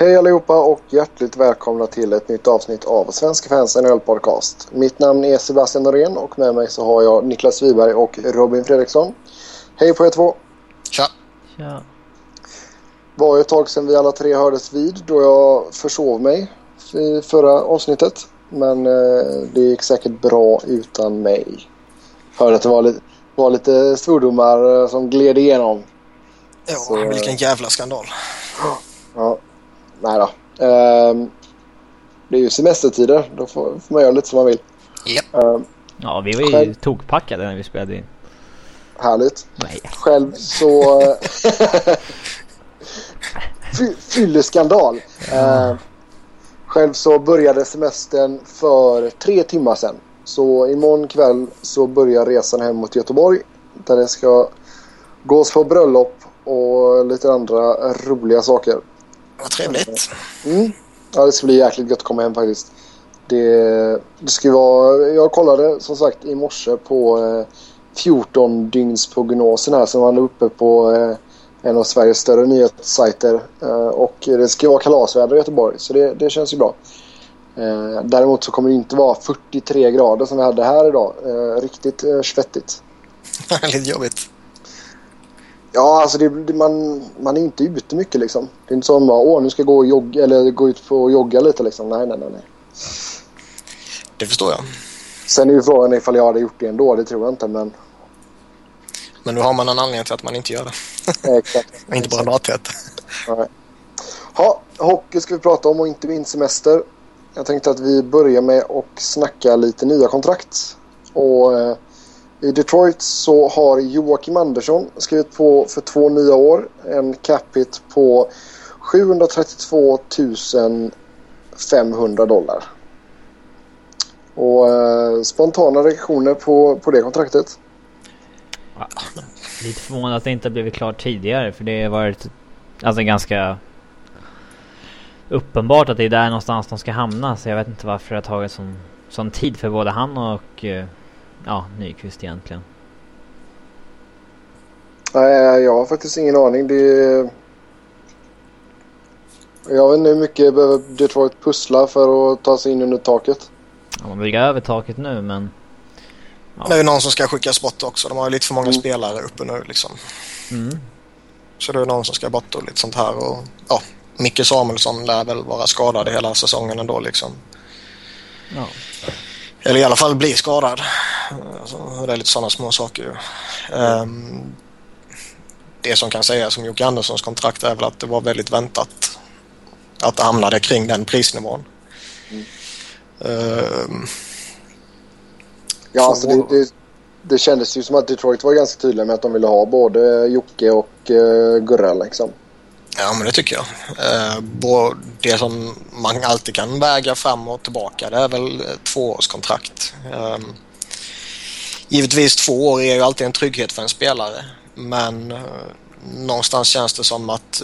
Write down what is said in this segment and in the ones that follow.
Hej allihopa och hjärtligt välkomna till ett nytt avsnitt av Svenska fans NHL podcast. Mitt namn är Sebastian Norén och med mig så har jag Niklas Wiberg och Robin Fredriksson. Hej på er två! Tja! Tja. var ju ett tag sedan vi alla tre hördes vid då jag försov mig i förra avsnittet. Men eh, det gick säkert bra utan mig. Hörde att det var lite, var lite svordomar eh, som gled igenom. Ja, Så- vilken jävla skandal. Ja, nej då. Ehm, det är ju semestertider. Då får, får man göra lite som man vill. Japp. Ehm, Ja, vi var ju Själv- tokpackade när vi spelade in. härligt. Nej. Själv så... Fy- Fylleskandal. Eh, själv så började semestern för tre timmar sedan. Så imorgon kväll så börjar resan hem mot Göteborg. Där det ska gås på bröllop och lite andra roliga saker. Vad trevligt. Mm. Ja, det ska bli jäkligt gött att komma hem faktiskt. Det, det ska vara... Jag kollade som sagt i morse på eh, 14-dygnsprognosen här som var uppe på eh, en av Sveriges större nyhetssajter. Eh, och det ska vara kalasväder i Göteborg så det, det känns ju bra. Eh, däremot så kommer det inte vara 43 grader som vi hade här idag. Eh, riktigt eh, svettigt. Lite jobbigt. Ja, alltså det, man, man är inte ute mycket liksom. Det är inte som att åh nu ska jag gå, och jogga, eller gå ut och jogga lite liksom. Nej, nej, nej. nej. Det förstår jag. Sen är ju frågan ifall jag hade gjort det ändå. Det tror jag inte, men... Men nu har man en anledning till att man inte gör det. Exakt. Inte bara lathet. Nej. Ja, hockey ska vi prata om och inte min semester. Jag tänkte att vi börjar med att snacka lite nya kontrakt. Och eh, i Detroit så har Joakim Andersson skrivit på för två nya år. En cap hit på 732 500 dollar. Och eh, spontana reaktioner på, på det kontraktet? Ja, Lite förvånad att det inte blivit klart tidigare för det har varit alltså ganska uppenbart att det är där någonstans de ska hamna så jag vet inte varför det har tagit sån, sån tid för både han och eh, ja, Nyqvist egentligen. Nej, jag har faktiskt ingen aning. Det... Jag vet inte hur mycket behöver Detroit pussla för att ta sig in under taket. Ja, man bygger över taket nu men Ja. Det är ju någon som ska skickas bort också. De har ju lite för många Mm. spelare uppe nu liksom. mm, Så det är någon som ska bort och lite sånt här. Och, ja, Micke Samuelsson lär väl vara skadad i hela säsongen ändå liksom. ja. Eller i alla fall bli skadad. Alltså, det är lite sådana små saker. Ehm, det som kan sägas om Jocke Anderssons kontrakt är väl att det var väldigt väntat att det hamnade kring den prisnivån. Ehm, Ja, alltså det, det, det kändes ju som att Detroit var ganska tydliga med att de ville ha både Jocke och uh, Gurra liksom ja, men det tycker jag. Eh, det som man alltid kan väga fram och tillbaka det är väl eh, tvåårskontrakt. Ehm, givetvis två år är ju alltid en trygghet för en spelare. Men eh, någonstans känns det som att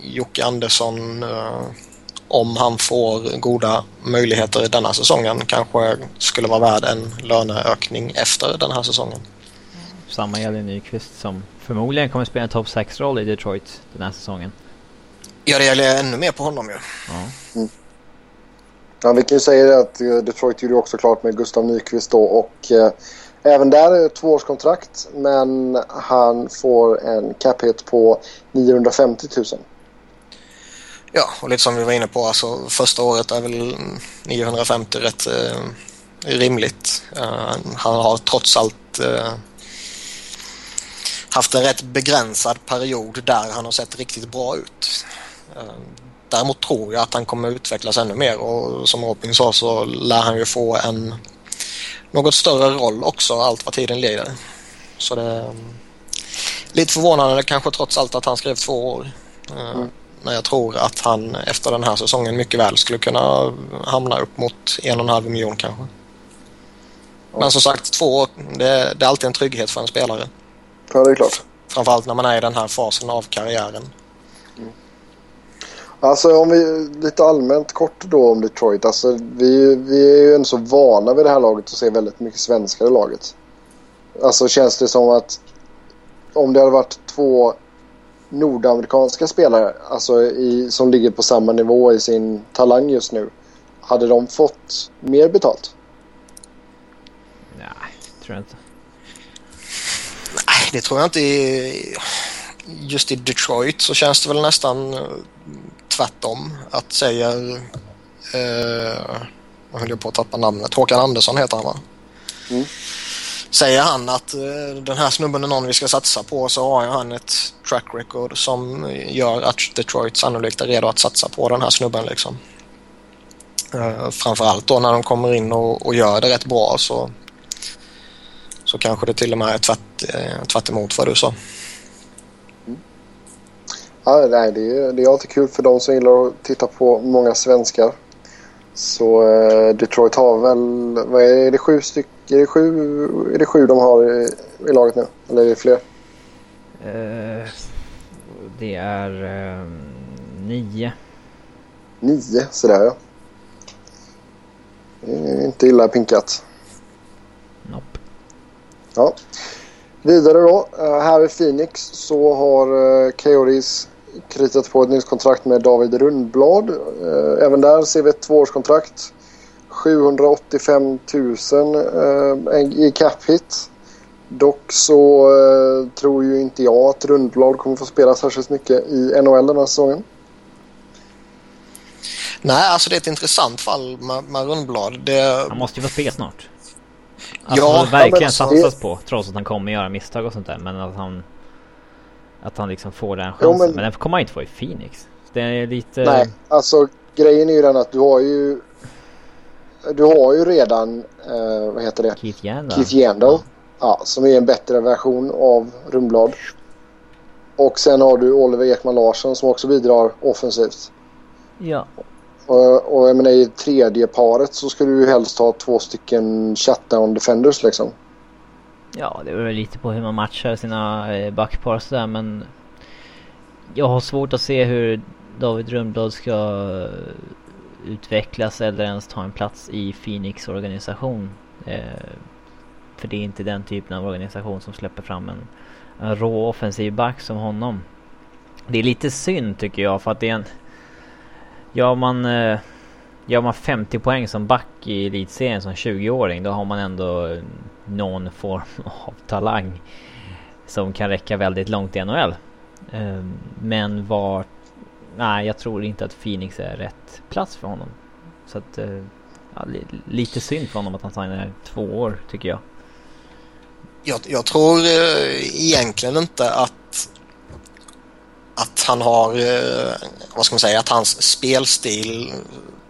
Jocke Andersson, om han får goda möjligheter i denna säsongen, kanske skulle vara värd en löneökning efter den här säsongen. Samma gäller Nyqvist som förmodligen kommer spela en topp 6-roll i Detroit den här säsongen. Ja, det gäller ännu mer på honom ju. Ja. Ja, vi kan ju säga att eh, Detroit gjorde ju också klart med Gustav Nyqvist då och eh, även där är det tvåårskontrakt men han får en cap hit på 950 000. Ja, och lite som vi var inne på, alltså första året är väl 950 rätt eh, rimligt. Eh, han har trots allt eh, haft en rätt begränsad period där han har sett riktigt bra ut. Eh, däremot tror jag att han kommer utvecklas ännu mer och som Robin sa så lär han ju få en något större roll också allt vad tiden lider. Så det är lite förvånande kanske trots allt att han skrev två år. Eh, Mm. Men jag tror att han efter den här säsongen mycket väl skulle kunna hamna upp mot en och en halv miljon kanske. Men som sagt, två år, det, det är alltid en trygghet för en spelare. Ja, det är klart. Framförallt när man är i den här fasen av karriären. Alltså om vi lite allmänt kort då om Detroit. Alltså vi, vi är ju ändå så vana vid det här laget att se väldigt mycket svenskar i laget. Alltså känns det som att om det hade varit två nordamerikanska spelare alltså i, som ligger på samma nivå i sin talang just nu. Hade de fått mer betalt? Nej, tror jag inte. Nej, det tror jag inte. Just i Detroit så känns det väl nästan eh, tvärtom. Att säger... Eh, jag höll på att tappa namnet. Håkan Andersson heter han va? Mm. Säger han att eh, den här snubben är någon vi ska satsa på så har han ett track record som gör att Detroit sannolikt är redo att satsa på den här snubben. Liksom. Eh, framförallt då när de kommer in och, och gör det rätt bra så, så kanske det till och med är tvärt, eh, tvärt emot vad du sa. Mm. Ja, nej, det, är, det är alltid kul för de som gillar att titta på många svenskar. Så eh, Detroit har väl, vad är, är det sju stycken? Är det sju, är det sju de har i, i laget nu? Eller är det fler? Uh, det är uh, nio. Nio, sådär ja. Inte illa pinkat. Ja. Vidare då. Uh, här i Phoenix så har uh, Coyotes kritat på ett nytt kontrakt med David Rundblad. Uh, även där ser vi ett tvåårskontrakt. 785 000 uh, i cap hit. Dock så tror ju inte jag att Rundblad kommer få spela särskilt mycket i NHL den här säsongen. Nej, alltså det är ett intressant fall med, med Rundblad. Det... Han måste ju få spela snart. Alltså, ja, verkligen ja, satsas det... på trots att han kommer göra misstag och sånt där. Men att han... Att han liksom får den chansen. Jo, men... men den kommer han inte få i Phoenix. Det är lite... Nej, alltså grejen är ju den att du har ju... Du har ju redan, eh, vad heter det? Keith Yandel. Keith Yandel. Ja. ja. som är en bättre version av Rundblad. Och sen har du Oliver Ekman Larsson som också bidrar offensivt. Ja. Och, och jag menar, i tredje paret så skulle du helst ha två stycken shutdown defenders liksom. Ja, det beror lite på hur man matchar sina eh, backpar och sådär men jag har svårt att se hur David Rundblad ska eh, utvecklas eller ens ta en plats i Phoenix organisation. Eh, för det är inte den typen av organisation som släpper fram en, en rå offensiv back som honom. Det är lite synd tycker jag för att det är en Gör man, eh, gör man 50 poäng som back i elitserien som 20-åring då har man ändå någon form av talang som kan räcka väldigt långt i NHL. Eh, men var... Nej, jag tror inte att Phoenix är rätt plats för honom. Så att... Eh, ja, lite synd för honom att han signar två år, tycker jag. Jag, jag tror eh, egentligen inte att att han har, eh, vad ska man säga, att hans spelstil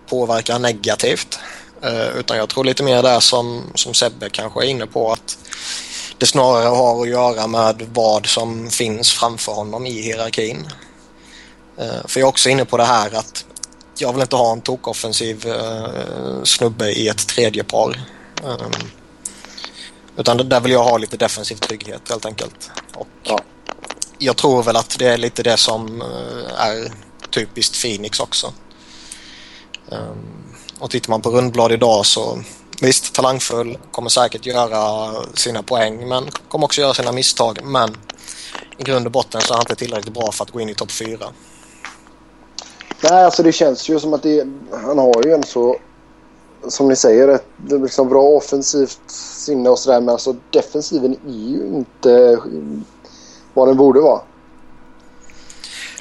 påverkar negativt. Eh, utan jag tror lite mer där som, som Sebbe kanske är inne på att det snarare har att göra med vad som finns framför honom i hierarkin. Eh, för jag är också inne på det här att jag vill inte ha en tokoffensiv snubbe i ett tredje par. Utan där vill jag ha lite defensiv trygghet helt enkelt. Och ja jag tror väl att det är lite det som eh, är typiskt Phoenix också. Ehm, och tittar man på rundblad idag så visst, talangfull, kommer säkert göra sina poäng men kommer också göra sina misstag. Men i grund och botten så är han inte tillräckligt bra för att gå in i topp 4. Nej, alltså det känns ju som att det, han har ju en så, som ni säger, ett liksom bra offensivt sinne och sådär. Men alltså defensiven är ju inte vad den borde vara?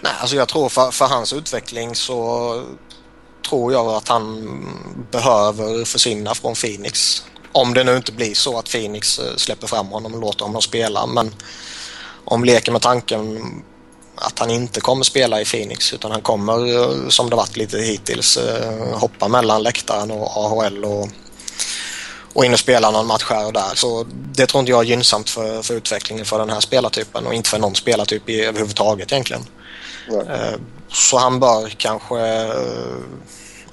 Nej, alltså jag tror för, för hans utveckling så tror jag att han behöver försvinna från Phoenix. Om det nu inte blir så att Phoenix eh, släpper fram honom och låter honom spela. Men om leker med tanken att han inte kommer spela i Phoenix utan han kommer, eh, som det varit lite hittills, eh, hoppa mellan läktaren och AHL och och in och spela någon match här och där. Så det tror inte jag är gynnsamt för, för utvecklingen för den här spelartypen och inte för någon spelartyp i, överhuvudtaget egentligen. Mm. Så han bör kanske, eh,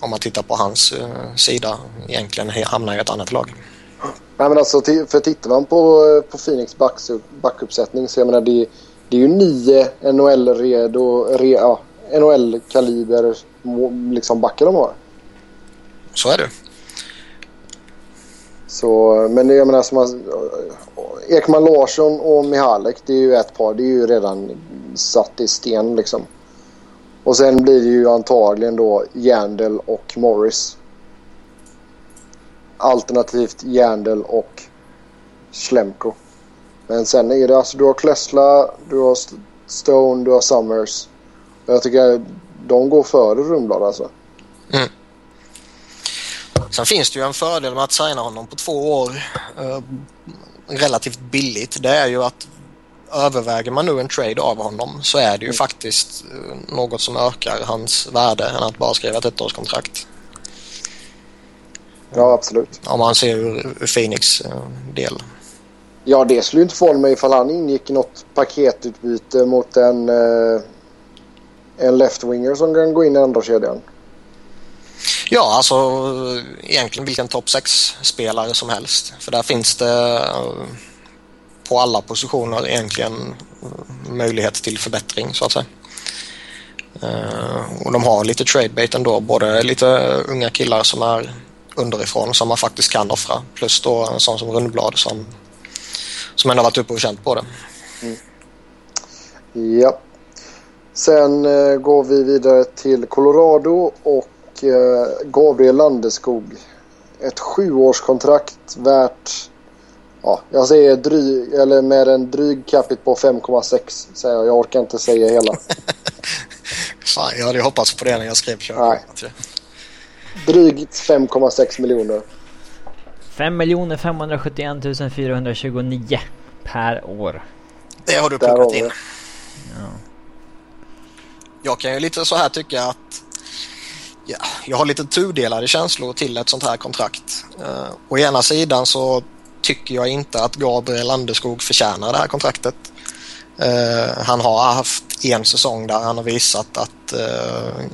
om man tittar på hans eh, sida, egentligen hamna i ett annat lag. Nej, men alltså, för tittar man på, på Phoenix backuppsättning så jag menar det, det är ju nio NHL-redo, re, ja, NHL-kaliber liksom backar de har. Så är det. Så, men jag menar som man, Ekman Larsson och Mihalek det är ju ett par. Det är ju redan satt i sten liksom. Och sen blir det ju antagligen då Jandel och Morris. Alternativt Jandel och Schlemko. Men sen är det alltså du har Klessla, du har Stone, du har Summers. Jag tycker de går före Rundblad alltså. Mm. Sen finns det ju en fördel med att signa honom på två år eh, relativt billigt. Det är ju att överväger man nu en trade av honom så är det ju mm. faktiskt eh, något som ökar hans värde än att bara skriva ett ettårskontrakt. Ja, absolut. Om man ser ur, Phoenix eh, del. Ja, det skulle inte förvåna mig ifall han ingick i något paketutbyte mot en, eh, en left-winger som kan gå in i andra kedjan. Ja, alltså egentligen vilken topp 6-spelare som helst. För där finns det eh, på alla positioner egentligen mm, möjlighet till förbättring så att säga. Eh, och de har lite tradebait ändå, både lite unga killar som är underifrån som man faktiskt kan offra plus då en sån som Rundblad som som ändå varit uppe och känt på det. Mm. Ja. Sen eh, går vi vidare till Colorado och eh, Gabriel Landeskog. Ett sjuårskontrakt värt, ja, jag säger dryg, eller med en dryg capita på 5,6 säger jag. Jag orkar inte säga hela. Fan, jag hade hoppats på det när jag skrev körschemat. Drygt 5,6 miljoner. 5 571 429 per år. Det har du plockat in. Ja. Jag kan ju lite så här tycka att ja, jag har lite tudelade känslor till ett sånt här kontrakt. Uh, å ena sidan så tycker jag inte att Gabriel Anderskog förtjänar det här kontraktet. Uh, han har haft en säsong där han har visat att uh,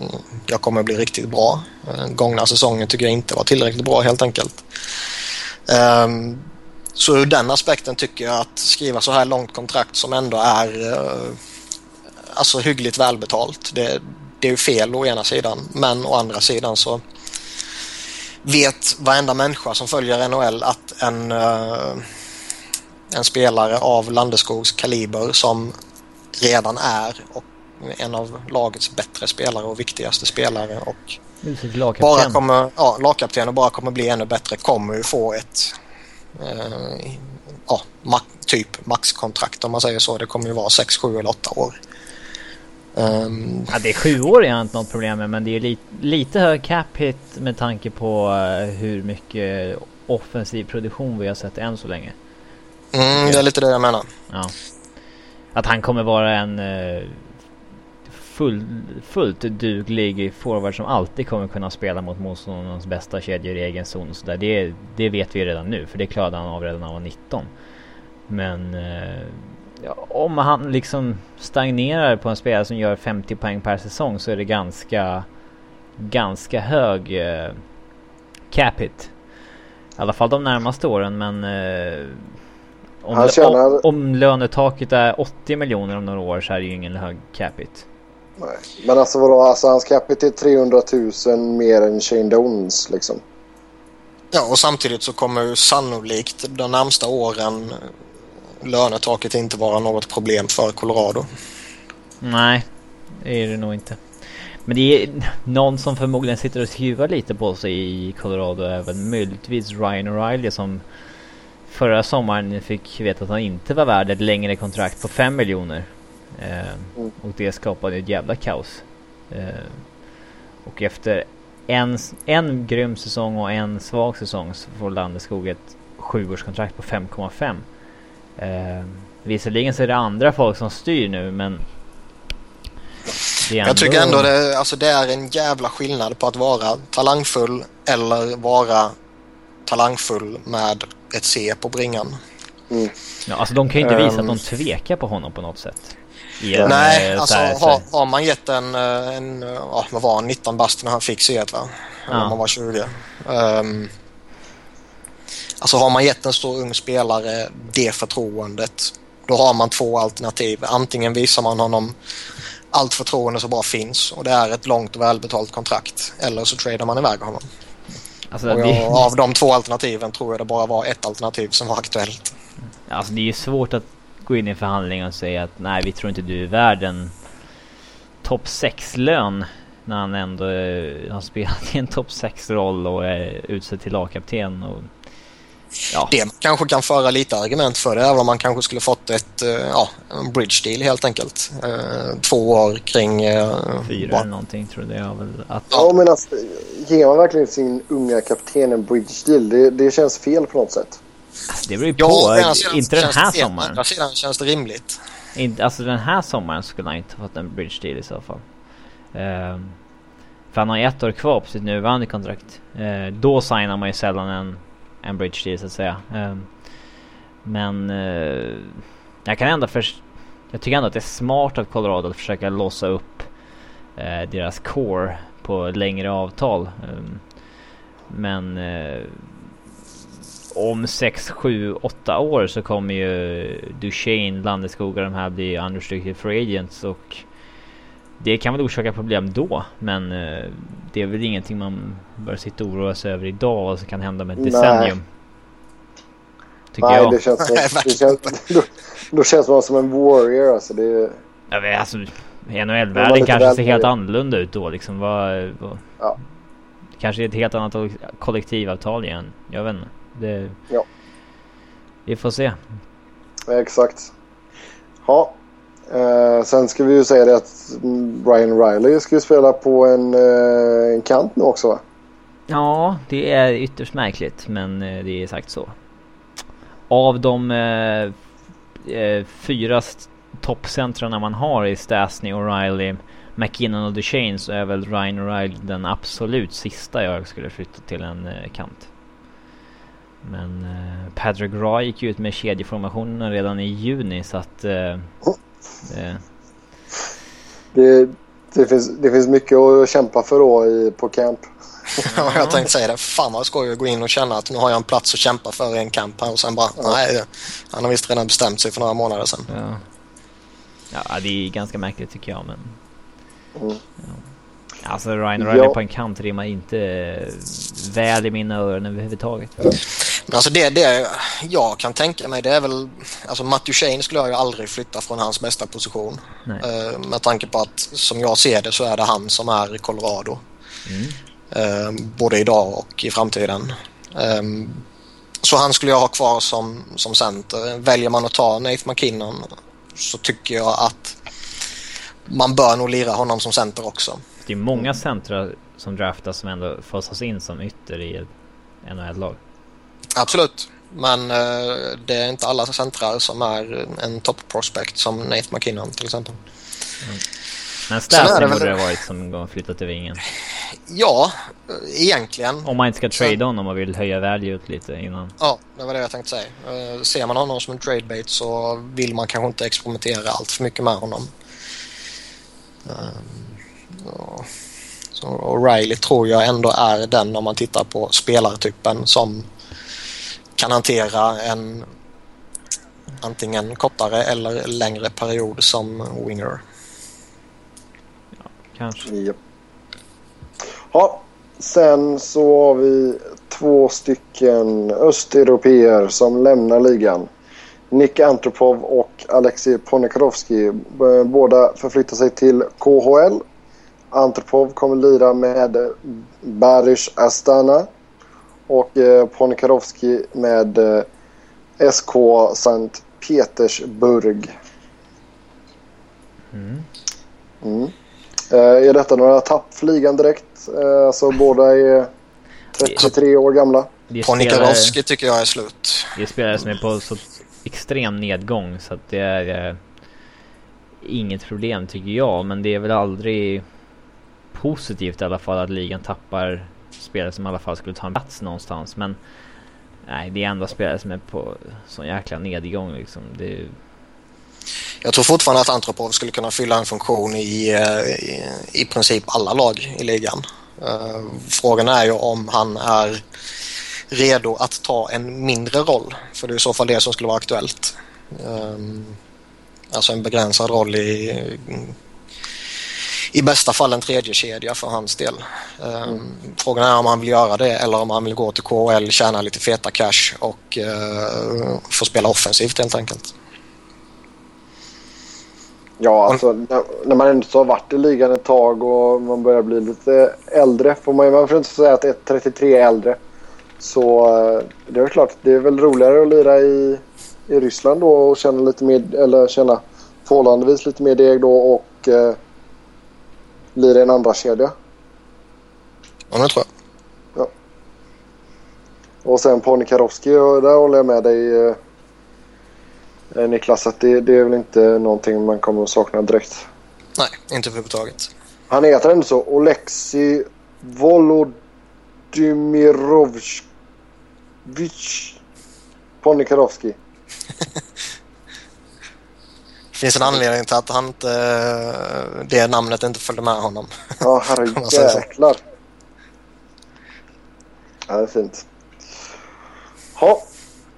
jag kommer bli riktigt bra. Uh, gångna säsongen tycker jag inte var tillräckligt bra helt enkelt. Um, så ur den aspekten tycker jag att skriva så här långt kontrakt som ändå är uh, alltså hyggligt välbetalt. Det, det är ju fel å ena sidan men å andra sidan så vet varenda människa som följer NHL att en, uh, en spelare av Landeskogs kaliber som redan är och en av lagets bättre spelare och viktigaste spelare och bara kommer, ja, lagkapten och bara kommer bli ännu bättre kommer ju få ett eh, ja, ma typ maxkontrakt om man säger så. Det kommer ju vara 6, 7 eller 8 år. Um, ja, det är sju år är inte något problem med men det är li lite hög cap hit med tanke på uh, hur mycket offensiv produktion vi har sett än så länge. Mm, det är lite det jag menar. Ja. Att han kommer vara en uh, full, fullt duglig forward som alltid kommer kunna spela mot motståndarens bästa kedjor i egen zon. Så där, det, det vet vi redan nu, för det klarade han av redan när han var 19. Men eh, om han liksom stagnerar på en spelare som gör 50 poäng per säsong så är det ganska, ganska hög eh, cap hit. I alla fall de närmaste åren, men eh, om, tjänar... om, om lönetaket är 80 miljoner om några år så är det ju ingen hög cap hit. Nej. Men alltså vadå, alltså hans capita är 300 000 mer än Shane Downs liksom. Ja, och samtidigt så kommer sannolikt de närmsta åren lönetaket inte vara något problem för Colorado. Nej, det är det nog inte. Men det är någon som förmodligen sitter och skruvar lite på sig i Colorado även möjligtvis Ryan O'Reilly som förra sommaren fick veta att han inte var värd ett längre kontrakt på 5 miljoner. Eh, mm. Och det skapade ett jävla kaos. Eh, och efter en, en grym säsong och en svag säsong så får Landeskog ett sjuårskontrakt på 5,5. Eh, visserligen så är det andra folk som styr nu men Ändå... Jag tycker ändå det, alltså det är en jävla skillnad på att vara talangfull eller vara talangfull med ett C på bringan. Mm. Ja, alltså de kan ju inte visa um... att de ehm. tvekar på honom på något sätt. En, Nej, alltså har, har, man gett en, eh, en ja, vad var 19 bast när han fick C va? Ja. Om man var 20. Um, ehm, alltså har man gett en stor ung spelare det förtroendet då har man två alternativ. Antingen visar man honom allt förtroende som bara finns och det är ett långt och välbetalt kontrakt eller så tradar man iväg honom. Alltså, jag, Av de två alternativen tror jag det bara var ett alternativ som var aktuellt. Alltså det är ju svårt att gå in i förhandling och säga att nej vi tror inte du är värd en topp 6-lön när han ändå uh, har spelat i en topp 6-roll och är utsedd till lagkapten. Och, ja. Det kanske kan föra lite argument för det, även om man kanske skulle fått ett, uh, ja, en bridge deal helt enkelt. Uh, två år kring... Fyra eller någonting tror jag väl att... Ja men alltså, ger man verkligen sin unga kapten en bridge deal? Det, det känns fel på något sätt. Alltså, det beror ju på. Ja, inte den här sommaren. Andra sidan känns det rimligt. Inte, alltså den här sommaren skulle han inte fått en bridge deal i så fall. Um, för han har ett år kvar på sitt nuvarande kontrakt. Uh, då signar man ju sällan en, en bridge deal så att säga. Um, men uh, jag kan ändå först... Jag tycker ändå att det är smart av Colorado att försöka låsa upp eh, deras core på längre avtal. Um, men eh, om 6, 7, 8 år så kommer ju Duchene, Landeskog och de här bli unrestricted free agents och det kan väl orsaka problem då, men uh, det är väl ingenting man bör sitta och oroa sig över idag vad som kan hända med ett decennium. Tycker Nej, jag. det känns, det känns då, då, känns man som en warrior alltså. Det, ja, men alltså NHL-världen kanske ser helt annorlunda ut då liksom. Vad, vad, ja. Kanske ett helt annat kollektivavtal igen. Jag vet inte. Det, ja. Vi får se. Exakt. Ja. Eh, sen ska vi ju säga det att Brian Riley ska ju spela på en, eh, en kant nu också va? Ja, det är ytterst märkligt men eh, det är sagt så. Av de eh, eh fyra toppcentrarna man har i Stasny, O'Reilly, McKinnon och Duchene så är väl Ryan O'Reilly den absolut sista jag skulle flytta till en eh, kant. Men eh, Patrick Roy gick ju ut med kedjeformationen redan i juni så att... Eh, det... Det, det, finns, det finns mycket att kämpa för då i, på camp. Ja, jag tänkte säga det. Fan vad skoj att gå in och känna att nu har jag en plats att kämpa för i en camp här och sen bara, ja. nej, han har visst redan bestämt sig för några månader sedan. Ja, ja det är ganska märkligt tycker jag men... Mm. Ja. Alltså Ryan O'Reilly ja. på en kant rimmar inte väl i mina öron överhuvudtaget. Men alltså det, det jag kan tänka mig det är väl... Alltså Matthew Shane skulle jag ju aldrig flytta från hans bästa position. Uh, med tanke på att som jag ser det så är det han som är i Colorado. Mm. Uh, både idag och i framtiden. Um, så han skulle jag ha kvar som, som center. Väljer man att ta Nate McKinnon så tycker jag att man bör nog lira honom som center också. Det är många centra som draftas som ändå fasas in som ytter i ett NHL-lag. Absolut. Men uh, det är inte alla centrar som är en top prospect som Nate McKinnon till exempel. Mm. Men Stasny borde det varit som flyttat till vingen. Ja, egentligen. Om man inte ska trade honom och vill höja value lite innan. Ja, det var det jag tänkte säga. Uh, ser man honom som en trade bait så vill man kanske inte experimentera allt för mycket med honom. Um, så O'Reilly tror jag ändå är den om man tittar på spelartypen som kan hantera en antingen kortare eller längre period som winger. Ja, kanske. Ja. ja. Sen så har vi två stycken östeuropeer som lämnar ligan. Nick Antropov och Alexej Ponikarovsky. Båda förflyttar sig till KHL Antropov kommer lira med Barish Astana och eh, Ponikarovsky med eh, SK Sankt Petersburg. Mm. Mm. Eh, är detta några tapp flygan direkt? Alltså båda är 33 år gamla. Ponikarovsky tycker jag är slut. Det är spelare som är på så extrem nedgång så att det är inget problem tycker jag. Men det är väl aldrig positivt i alla fall att ligan tappar spelare som i alla fall skulle ta en plats någonstans. Men nej, det är ändå spelare som är på sån jäkla nedgång liksom. Det... Jag tror fortfarande att Antropov skulle kunna fylla en funktion i, eh, i, i princip alla lag i ligan. Uh, frågan är ju om han är redo att ta en mindre roll. För det är i så fall det som skulle vara aktuellt. Um, alltså en begränsad roll i i bästa fall en tredje kedja för hans del. Mm. Frågan är om han vill göra det eller om han vill gå till KHL, tjäna lite feta cash och uh, få spela offensivt helt enkelt. Ja, alltså när, när man ändå har varit i ligan ett tag och man börjar bli lite äldre får man ju, man får inte säga att 33 är äldre. Så eh, det är klart, det är väl roligare att lira i, i Ryssland då och känna lite mer, eller känna förhållandevis lite mer deg då och eh, lira i en andra kedja. Ja, det tror jag. Ja. Och sen Pony Karowski, där håller jag med dig eh, eh, Niklas att det, det är väl inte någonting man kommer att sakna direkt. Nej, inte överhuvudtaget. Han heter ändå så. Oleksi Volodymyrovs Vich Ponikarowski. Det finns en anledning till att han inte, det namnet inte följde med honom. Ja, herrejäklar. Ja, det är fint. Ja,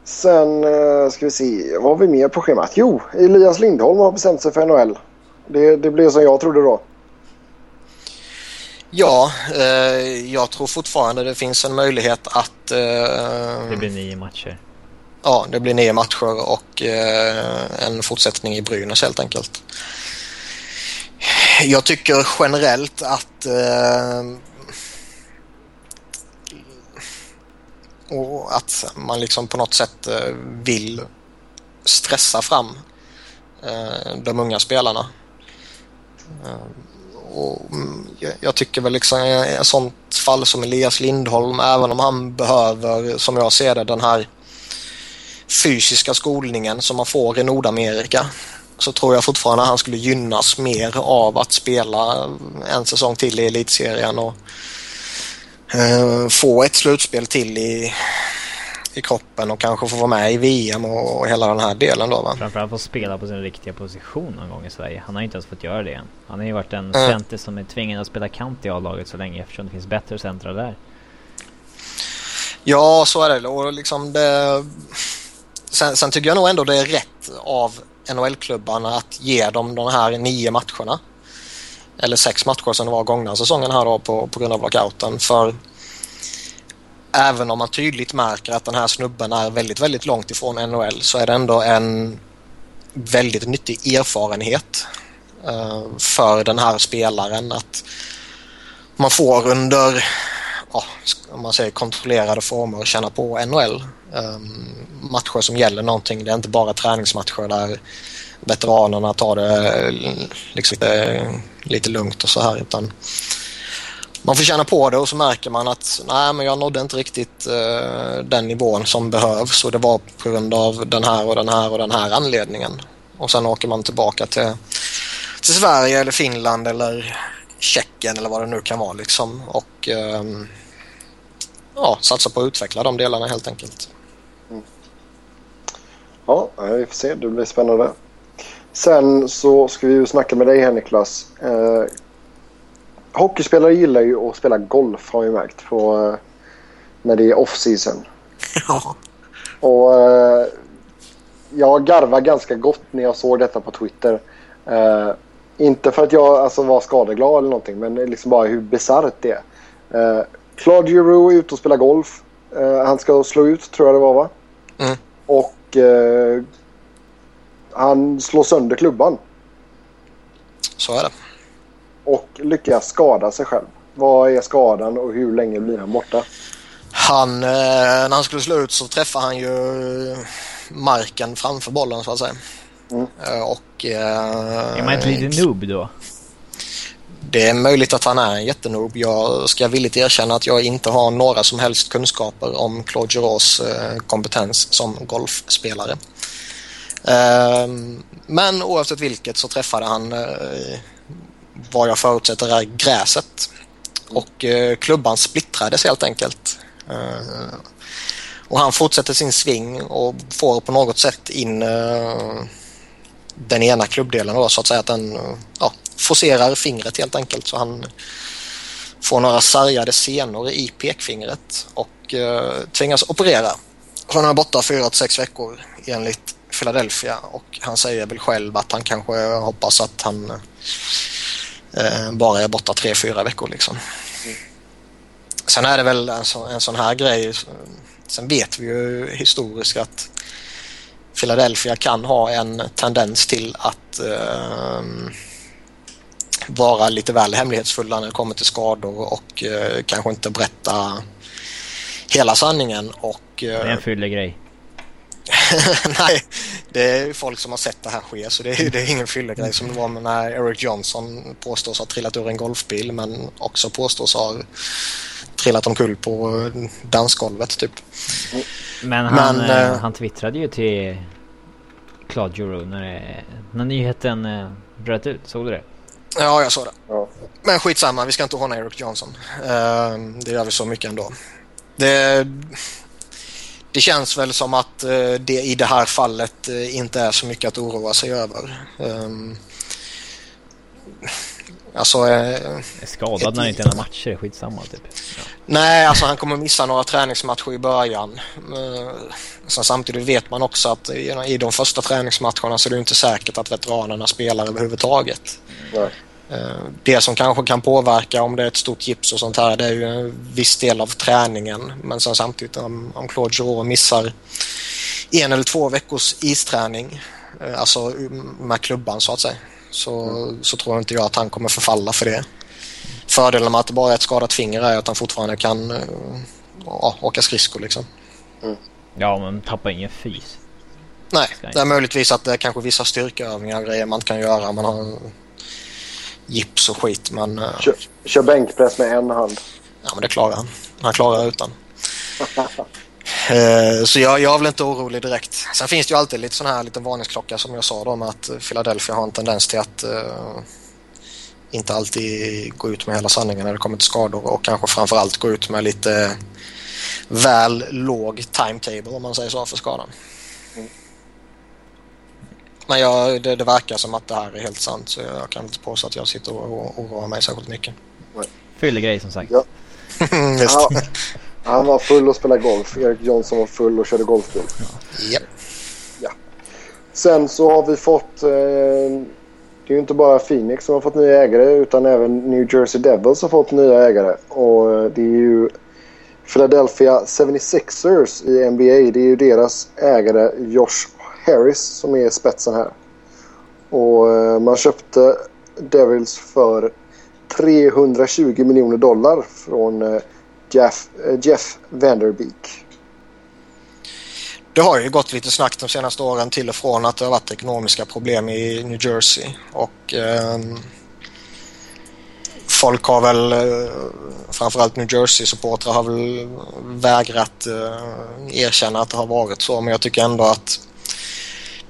sen eh, ska vi se. Vad har vi mer på schemat? Jo, Elias Lindholm har bestämt sig för NHL. Det, det blev som jag trodde då. Ja, eh, jag tror fortfarande det finns en möjlighet att... Eh, det blir nio matcher. Ja, det blir nio matcher och eh, en fortsättning i Brynäs helt enkelt. Jag tycker generellt att eh, och att man liksom på något sätt eh, vill stressa fram eh, de unga spelarna. Eh, och mm, jag tycker väl liksom i ett sånt fall som Elias Lindholm, även om han behöver, som jag ser det, den här fysiska skolningen som man får i Nordamerika så tror jag fortfarande han skulle gynnas mer av att spela en säsong till i elitserien och eh, få ett slutspel till i, i kroppen och kanske få vara med i VM och, och hela den här delen då va. Framförallt få spela på sin riktiga position någon gång i Sverige. Han har inte ens fått göra det än. Han har ju varit en mm. center som är tvingad att spela kant i A-laget så länge eftersom det finns bättre centra där. Ja, så är det. Och liksom det... Sen, sen tycker jag nog ändå det är rätt av NHL-klubbarna att ge dem de här nio matcherna. Eller sex matcher som det var gångna säsongen här då på, på grund av lockouten. För även om man tydligt märker att den här snubben är väldigt, väldigt långt ifrån NHL så är det ändå en väldigt nyttig erfarenhet uh, för den här spelaren att man får under ja, om man säger kontrollerade former känna på NHL. Um, ehm, matcher som gäller någonting. Det är inte bara träningsmatcher där veteranerna tar det eh, liksom lite, lite lugnt och så här utan man får känna på det och så märker man att nej men jag nådde inte riktigt uh, den nivån som behövs och det var på grund av den här och den här och den här anledningen. Och sen åker man tillbaka till, till Sverige eller Finland eller Tjeckien eller vad det nu kan vara liksom och um, ja, satsa på att utveckla de delarna helt enkelt. Mm. Ja, vi får se. Det blir spännande. Sen så ska vi ju snacka med dig här Niklas. Eh, hockeyspelare gillar ju att spela golf har vi märkt på, eh, när det är off-season. Ja. Och eh, jag garvade ganska gott när jag såg detta på Twitter. Eh, inte för att jag alltså, var skadeglad eller någonting men liksom bara hur bisarrt det är. Eh, Claude Giroux är ute och spelar golf. Eh, han ska slå ut tror jag det var va? Mm. Och eh, han slår sönder klubban. Så är det. Och lyckas skada sig själv. Vad är skadan och hur länge blir han borta? Han, eh, när han skulle slå ut så träffade han ju marken framför bollen så att säga. Mm. Eh, och... Eh, är man inte lite noob då? Det är möjligt att han är en jättenoob. Jag ska villigt erkänna att jag inte har några som helst kunskaper om Claude Giroux eh, kompetens som golfspelare. Ehm, men oavsett vilket så träffade han eh, vad jag förutsätter är gräset. Och eh, klubban splittrades helt enkelt. Och han fortsätter sin sving och får på något sätt in den ena klubbdelen då, så att säga att den ja, forcerar fingret helt enkelt så han får några sargade senor i pekfingret och eh, tvingas operera. Han är borta fyra till sex veckor enligt Philadelphia och han säger väl själv att han kanske hoppas att han eh, bara är borta tre, fyra veckor liksom. Mm. Sen är det väl en, så, en sån här grej. Sen vet vi ju historiskt att Philadelphia kan ha en tendens till att eh, vara lite väl hemlighetsfulla när det kommer till skador och eh, kanske inte berätta hela sanningen. Och, eh, det är en fyllig grej. Nej, det är folk som har sett det här ske så det är, det är ingen fyllegrej som det var när Eric Johnson påstås ha trillat ur en golfbil men också påstås ha trillat omkull på dansgolvet typ. Men han, men, äh, han twittrade ju till Claude Giroux när, när nyheten äh, bröt ut. Såg du det? Ja, jag såg det. Ja. Men skitsamma, vi ska inte håna Eric Johnson. Uh, det gör vi så mycket ändå. Det, det känns väl som att uh, det i det här fallet uh, inte är så mycket att oroa sig över. Um, Alltså, eh, är skadad ett, när det inte är några matcher, skitsamma typ. Ja. Nej, alltså han kommer missa några träningsmatcher i början. Eh, så samtidigt vet man också att i de första träningsmatcherna så är det inte säkert att veteranerna spelar överhuvudtaget. Nej. Eh, det som kanske kan påverka om det är ett stort gips och sånt här det är ju en viss del av träningen. Men sen samtidigt om, om Claude Giroux missar en eller två veckors isträning, eh, alltså med klubban så att säga, så, mm. så tror inte jag att han kommer förfalla för det. Fördelen med att det bara är ett skadat finger är att han fortfarande kan uh, åka skridskor liksom. Mm. Ja, men tappa ingen fys. Nej, det är möjligtvis att det är kanske vissa styrkeövningar och grejer man kan göra. Man har gips och skit men... Uh, kör, kör bänkpress med en hand. Ja, men det klarar han. Han klarar utan. uh, så jag, jag är väl inte orolig direkt. Sen finns det ju alltid lite sån här liten varningsklocka som jag sa då med att Philadelphia har en tendens till att uh, inte alltid gå ut med hela sanningen när det kommer till skador och kanske framförallt gå ut med lite väl låg timetable om man säger så för skadan. Men jag, det, det, verkar som att det här är helt sant så jag kan inte påstå att jag sitter och oroar mig särskilt mycket. Fyllig grej som sagt. Ja. han, han, var full och spelade golf. Erik Johnson var full och körde golfbil. Ja. Ja. Sen så har vi fått eh, det är ju inte bara Phoenix som har fått nya ägare utan även New Jersey Devils har fått nya ägare. Och eh, det är ju Philadelphia 76ers i NBA. Det är ju deras ägare Josh Harris som är spetsen här. Och eh, man köpte Devils för 320 miljoner dollar från eh, Jeff, eh, Jeff Vanderbeek. Det har ju gått lite snack de senaste åren till och från att det har varit ekonomiska problem i New Jersey och eh, folk har väl, framförallt New Jersey-supportrar har väl vägrat eh, erkänna att det har varit så men jag tycker ändå att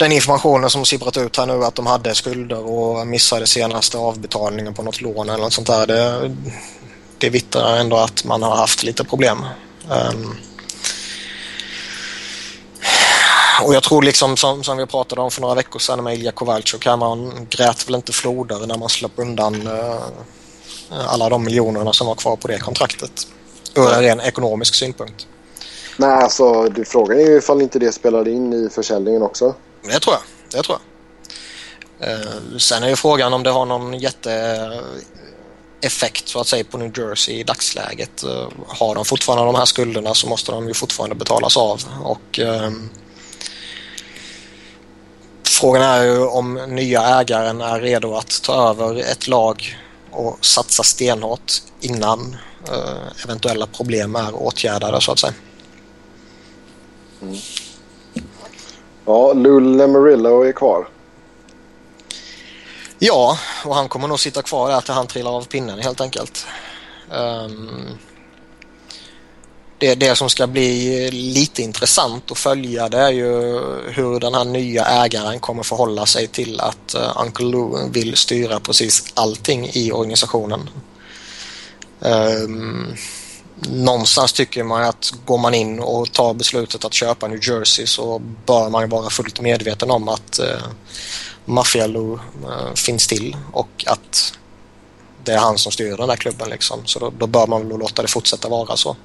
den informationen som sipprat ut här nu att de hade skulder och missade senaste avbetalningen på något lån eller något sånt där det, det vittnar ändå att man har haft lite problem. Um, och jag tror liksom som, som vi pratade om för några veckor sedan med Ilja Kovalchuk här, man grät väl inte floder när man släppte undan uh, alla de miljonerna som var kvar på det kontraktet. Ur en ren ekonomisk synpunkt. Nej, alltså du, frågan är ju ifall inte det spelade in i försäljningen också. Det tror jag. Det tror jag. Uh, sen är ju frågan om det har någon jätteeffekt eh, så att säga på New Jersey i dagsläget. Uh, har de fortfarande de här skulderna så måste de ju fortfarande betalas av. Och uh, Frågan är ju om nya ägaren är redo att ta över ett lag och satsa stenhårt innan uh, eventuella problem är åtgärdade så att säga. Mm. Ja, Lule Lemarillo är kvar. Ja, och han kommer nog sitta kvar där till han trillar av pinnen helt enkelt. Um, det, det som ska bli lite intressant att följa det är ju hur den här nya ägaren kommer förhålla sig till att uh, Uncle Lou vill styra precis allting i organisationen. Um, någonstans tycker man att går man in och tar beslutet att köpa New Jersey så bör man ju vara fullt medveten om att eh, Maffialo eh, finns till och att det är han som styr den där klubben liksom. Så då, då bör man väl låta det fortsätta vara så.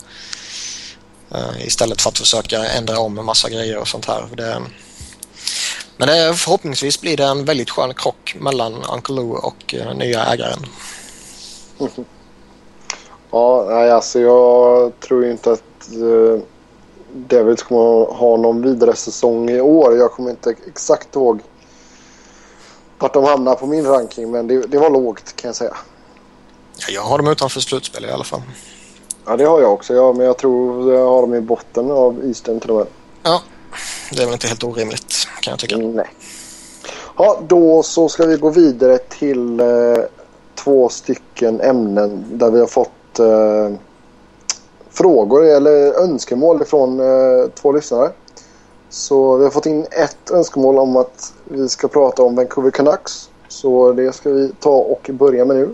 Eh, istället för att försöka ändra om en massa grejer och sånt här. Det, Men det, förhoppningsvis blir det en väldigt skön krock mellan Uncle Lou och eh, nya ägaren. Mm. Ja, nej, alltså jag tror inte att uh, Devils kommer ha någon vidare säsong i år. Jag kommer inte exakt ihåg vart de hamnar på min ranking, men det, det var lågt kan jag säga. Ja, jag har dem utanför slutspel i alla fall. Ja, det har jag också. Ja, men jag tror jag har dem i botten av Eastern till och med. Ja, det är väl inte helt orimligt kan jag tycka. Nej. Ja, då så ska vi gå vidare till eh, två stycken ämnen där vi har fått eh, frågor eller önskemål från eh, två lyssnare. Så vi har fått in ett önskemål om att vi ska prata om Vancouver Canucks. Så det ska vi ta och börja med nu.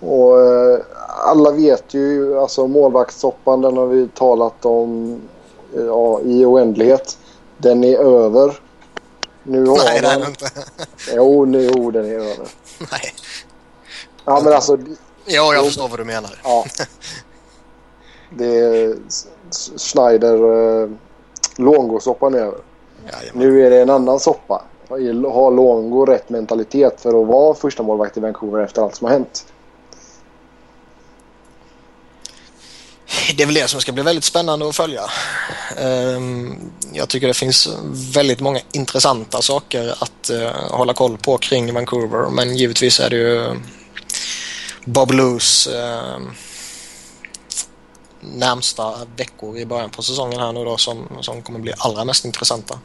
Och eh, alla vet ju, alltså målvaktssoppan den har vi talat om ja, i oändlighet. Den är över. Nu har Nej, man... det är den inte. jo, nu, jo, den är över. Nej. Ja, men alltså... Ja, jag förstår vad du menar. Ja. Det är Schneider äh, Longo-soppan över. Jajamän. Nu är det en annan soppa. Har Longo rätt mentalitet för att vara första målvakt i Vancouver efter allt som har hänt? Det är väl det som ska bli väldigt spännande att följa. Ehm, jag tycker det finns väldigt många intressanta saker att eh, hålla koll på kring Vancouver men givetvis är det ju Bob Loos eh, närmsta veckor i början på säsongen här nu då som, som kommer bli allra mest intressanta.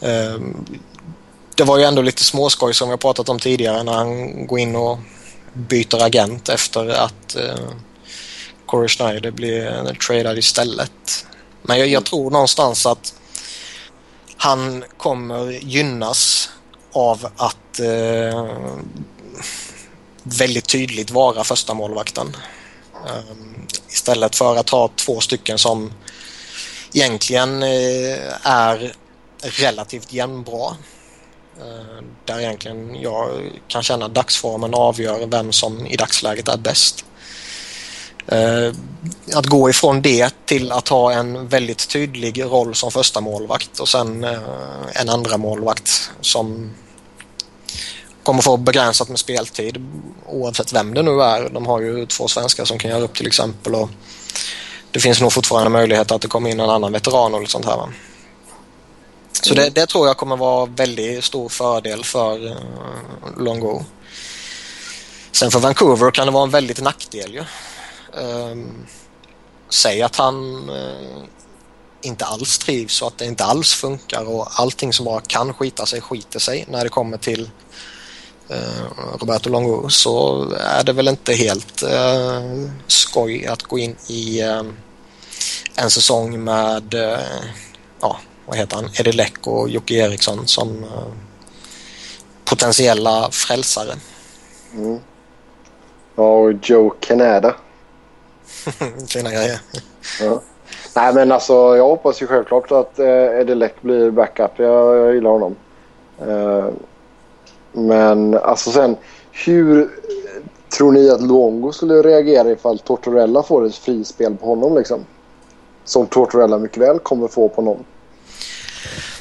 Eh, det var ju ändå lite småskoj som vi har pratat om tidigare när han går in och byter agent efter att eh, Corey Schneider blir tradad istället. Men jag, jag tror någonstans att han kommer gynnas av att eh, väldigt tydligt vara första målvakten. Um, istället för att ha två stycken som egentligen uh, är relativt jämnbra. Uh, där egentligen jag kan känna att dagsformen avgör vem som i dagsläget är bäst. Uh, att gå ifrån det till att ha en väldigt tydlig roll som första målvakt och sen uh, en andra målvakt som kommer få begränsat med speltid oavsett vem det nu är. De har ju två svenskar som kan göra upp till exempel och det finns nog fortfarande möjlighet att det kommer in en annan veteran och lite sånt här. Va? Så det, det, tror jag kommer vara väldigt stor fördel för uh, Longo. Sen för Vancouver kan det vara en väldigt nackdel ju. Um, säg att han uh, inte alls trivs och att det inte alls funkar och allting som bara kan skita sig skiter sig när det kommer till uh, Roberto Longo så är det väl inte helt uh, skoj att gå in i uh, en säsong med ja, vad heter han, Eddie Leck och Jocke Eriksson som potentiella frälsare. Mm. Ja, och Joe Canada. Fina grejer. Ja. Nej men alltså jag hoppas ju självklart att eh, Eddie Leck blir backup. Jag, jag gillar honom. Men alltså sen hur tror ni att Longo skulle reagera ifall Tortorella får ett frispel på honom liksom? Som Tortorella mycket väl kommer få på någon.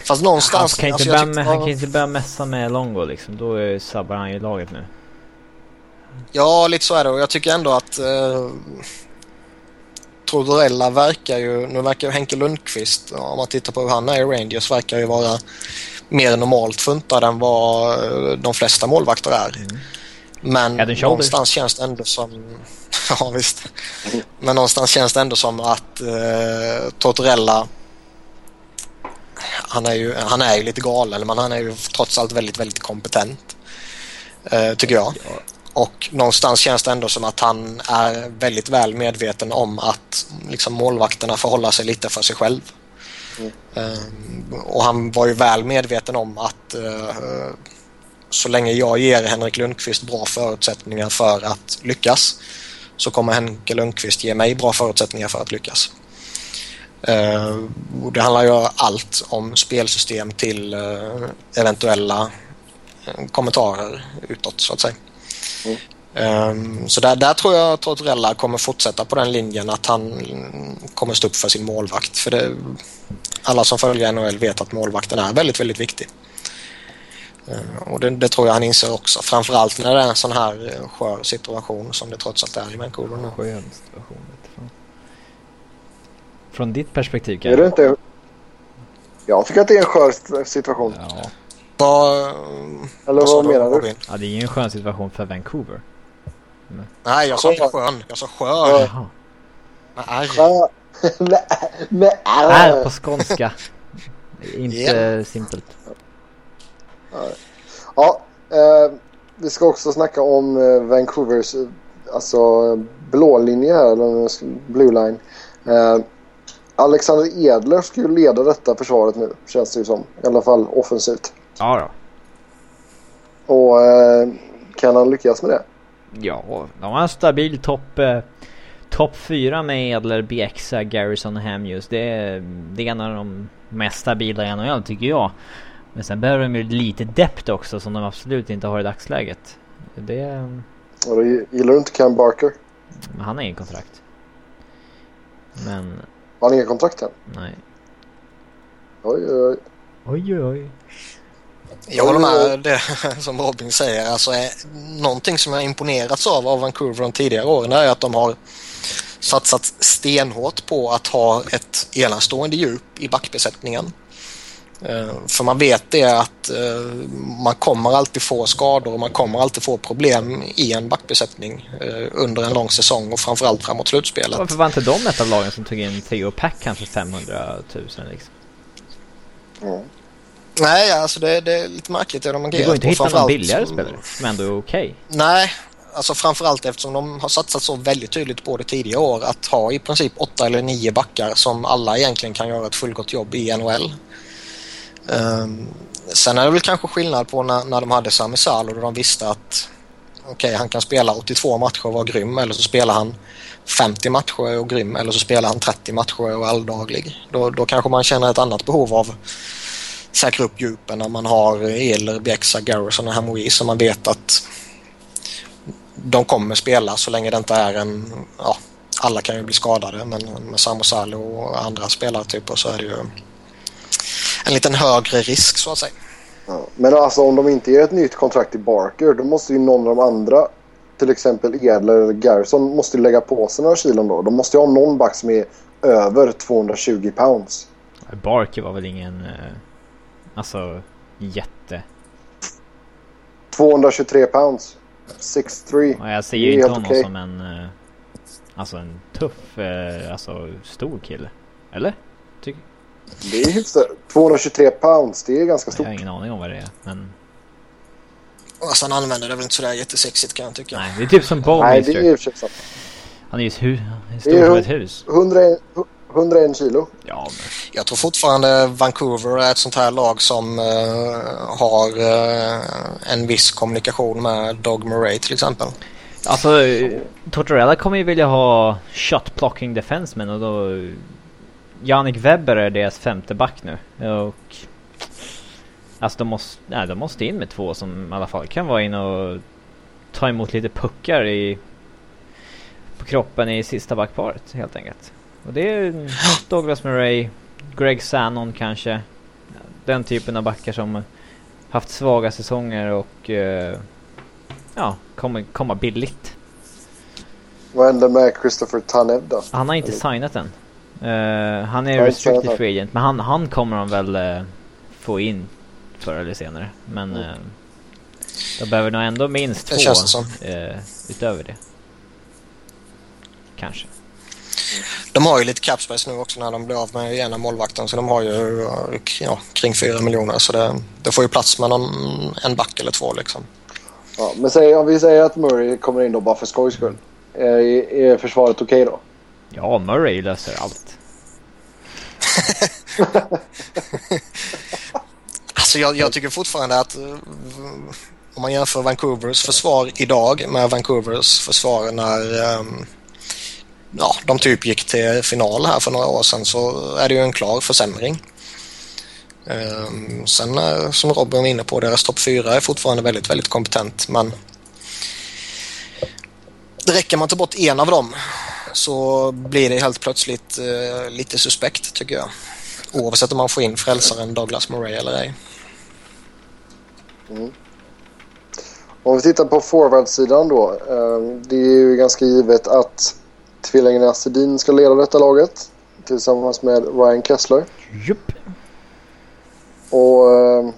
Fast någonstans... Han kan inte, alltså, börja, han kan inte börja mässa med Longo liksom. Då sabbar han ju laget nu. Ja, lite så är det och jag tycker ändå att eh, Tortorella verkar ju, nu verkar ju Henke Lundqvist, om man tittar på hur han är i Rangers, verkar ju vara mer normalt funtad än vad eh, de flesta målvakter är. Mm. Men någonstans känns det ändå som... ja visst. Men någonstans känns det ändå som att eh, Tortorella han är, ju, han är ju lite galen men han är ju trots allt väldigt, väldigt kompetent. Eh, tycker jag. Och någonstans känns det ändå som att han är väldigt väl medveten om att liksom, målvakterna förhåller sig lite för sig själv. Mm. Och han var ju väl medveten om att uh, så länge jag ger Henrik Lundqvist bra förutsättningar för att lyckas så kommer Henke Lundqvist ge mig bra förutsättningar för att lyckas. Uh, det handlar ju allt om spelsystem till eventuella kommentarer utåt så att säga. Um, så där, där tror jag att Tortorella kommer fortsätta på den linjen att han kommer stå upp för sin målvakt. För det, alla som följer NHL vet att målvakten är väldigt, väldigt viktig. Eh, och det, det, tror jag han inser också. Framförallt när det är en sån här eh, skör situation som det trots allt är i Vancouver nu. Skön situation. Från ditt perspektiv kan Är det inte... Jag tycker att det är en skör situation. Ja. Vad, Eller vad, vad menar du? Ja, det är ju en skön situation för Vancouver. Men. Nej, jag sa inte skön. Jag sa skör. Jaha. Med R. Med R på skånska. inte yeah. simpelt. Ja, eh, vi ska också snacka om eh, Vancouvers alltså blå linje här, eller blue line. Eh, Alexander Edler ska ju leda detta försvaret nu, känns det ju som. I alla fall offensivt. Ja då. Och eh, kan han lyckas med det? Ja, de har en stabil topp eh, top 4 med Edler, Bjäxa, Garrison och Hamuse. Det är, det är en av de mest stabila i NHL tycker jag. Men sen behöver de ju lite depth också som de absolut inte har i dagsläget. Det... Och då gillar du inte Cam Barker? Men han har ingen kontrakt. Men... Har han inga kontrakt än? Nej. Oj, oj, oj. Oj, oj, Jag håller med det som Robin säger. Alltså, är, någonting som jag imponerats av av Vancouver de tidigare åren är att de har satsat stenhårt på att ha ett enastående djup i backbesättningen. Eh, för man vet det att eh, man kommer alltid få skador och man kommer alltid få problem i en backbesättning eh, under en lång säsong och framförallt framåt slutspelet. Varför var inte de ett av lagen som tog in Theo Pack kanske 500 000 liksom? Mm. Nej, alltså det, det, är lite märkligt det de agerar Det går inte att hitta någon billigare spelare som ändå är okej. Okay. Nej, alltså framförallt eftersom de har satsat så väldigt tydligt på det tidigare år att ha i princip åtta eller nio backar som alla egentligen kan göra ett fullgott jobb i NHL. Um, ehm, sen är det väl kanske skillnad på när, när de hade Sami Salo då de visste att okej, okay, han kan spela 82 matcher och vara grym eller så spelar han 50 matcher och är grym eller så spelar han 30 matcher och är alldaglig. Då, då kanske man känner ett annat behov av säkra upp djupen när man har Eler, Bjäxa, Garrison och Hamoui så man vet att de kommer spela så länge det inte är en... Ja, alla kan ju bli skadade men med Samo Salo och andra spelartyper så är det ju en liten högre risk så att säga. Ja, men alltså om de inte ger ett nytt kontrakt till Barker då måste ju någon av de andra till exempel Edler eller Garrison måste lägga på sig några kilon då. De måste ju ha någon back som är över 220 pounds. Barker var väl ingen eh, alltså jätte... 223 pounds. 6'3. Ja, jag ser ju inte honom okay. som en eh, alltså en tuff, eh, alltså stor kille. Eller? Tycker det är hyfsat. 223 pounds, det är ganska stort. Jag har ingen aning om vad det är, men... Alltså han använder det väl inte sådär jättesexigt kan jag tycka. Nej, det är typ som Bowmeister. Nej, det är hyfsat. Han är ju stor som ett hus. 101, 101 kilo. Ja, men... Jag tror fortfarande Vancouver är ett sånt här lag som uh, har uh, en viss kommunikation med Dog Murray till exempel. Alltså, Tortorella kommer ju vilja ha shot blocking defensemen och då Jannik Webber är deras femte back nu. Och... Alltså de måste, nej, de måste in med två som i alla fall kan vara in och ta emot lite puckar i på kroppen i sista backparet helt enkelt. Och det är Douglas Murray, Greg Sannon kanske. Den typen av backar som haft svaga säsonger och uh, ja, kommer komma billigt. Vad händer med Christopher Tanev då? Han har inte signat än. Uh, han är restricted free agent, men han, han kommer de väl uh, få in förr eller senare. Men mm. uh, de behöver nog ändå minst två uh, utöver det. Kanske. De har ju lite capspace nu också när de blir av med ena målvakten så de har ju ja, kring 4 miljoner så det, det, får ju plats med någon, en back eller två liksom. Ja, men säg, om vi säger att Murray kommer in då bara för skojs skull. Är, är försvaret okej okay då? Ja, Murray löser allt. alltså jag, jag, tycker fortfarande att om man jämför Vancouvers försvar idag med Vancouvers försvar när um, ja, de typ gick till final här för några år sedan så är det ju en klar försämring. Ehm, sen eh, som Robin var inne på, deras topp 4 är fortfarande väldigt, väldigt kompetent men det räcker man ta bort en av dem så blir det helt plötsligt eh, lite suspekt tycker jag. Oavsett om man får in frälsaren Douglas Murray eller ej. Mm. Om vi tittar på forwardsidan då. Ehm, det är ju ganska givet att tvillingarna Sedin ska leda detta laget tillsammans med Ryan Kessler. Jupp. Och eh,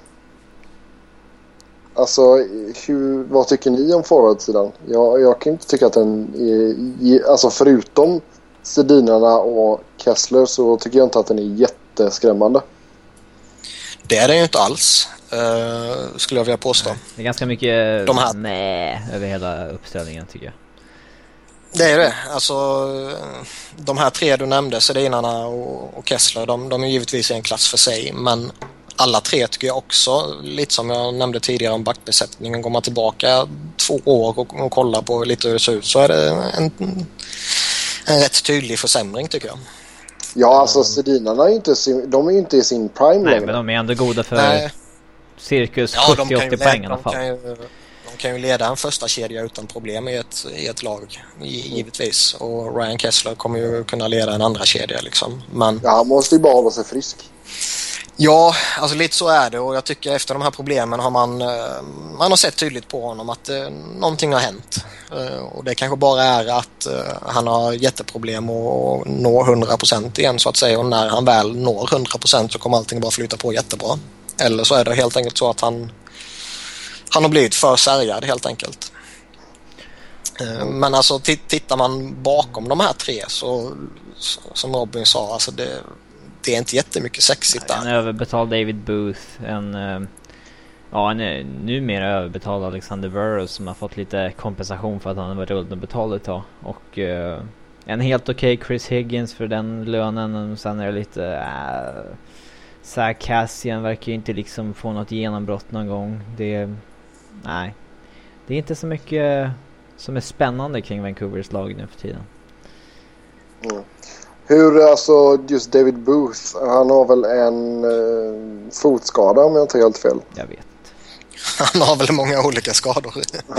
alltså, hur, vad tycker ni om forwardsidan? Jag, jag kan inte tycka att den är, alltså förutom Sedinarna och Kessler så tycker jag inte att den är jätteskrämmande. Det är den ju inte alls, uh, skulle jag vilja påstå. Det är ganska mycket De här- nej över hela uppställningen tycker jag. Det är det. Alltså, de här tre du nämnde, Sedinarna och, och Kessler, de, de är givetvis i en klass för sig. Men alla tre tycker jag också, lite som jag nämnde tidigare om backbesättningen, går man tillbaka två år och, och kollar på lite hur det ser ut så är det en, en rätt tydlig försämring tycker jag. Ja, alltså Sedinarna är ju inte, sin- de är ju inte i sin prime Nej längre. men de är ändå goda för Nej, cirkus ja, de kan, ju 70-80 leda, poäng i alla de, fall. Kan ju, leda en första kedja utan problem i ett, i ett lag, gi- givetvis. Och Ryan Kessler kommer ju kunna leda en andra kedja liksom. Men Ja, han måste ju bara hålla sig frisk. Ja, alltså lite så är det och jag tycker efter de här problemen har man, eh, man har sett tydligt på honom att eh, någonting har hänt. Eh, och det kanske bara är att eh, han har jätteproblem att nå 100% igen så att säga och när han väl når 100% så kommer allting bara flyta på jättebra. Eller så är det helt enkelt så att han, han har blivit för sargad helt enkelt. Eh, Men alltså ti- tittar man bakom de här tre så som Robin sa, alltså det, det är inte jättemycket sexigt där. En överbetald David Booth, en... eh, Ja, en eh, numera överbetald Alexander Burrows som har fått lite kompensation för att han har varit underbetald ett tag. Och eh, en helt okej Chris Higgins för den lönen. Och sen är det lite... Zach Cassian verkar ju inte liksom få något genombrott någon gång. Det... Nej. Det är inte så mycket som är spännande kring Vancouvers lag nu för tiden. Mm. Hur, alltså just David Booth, han har väl en eh, fotskada om jag inte har helt fel. Jag vet. Han har väl många olika skador. Ja.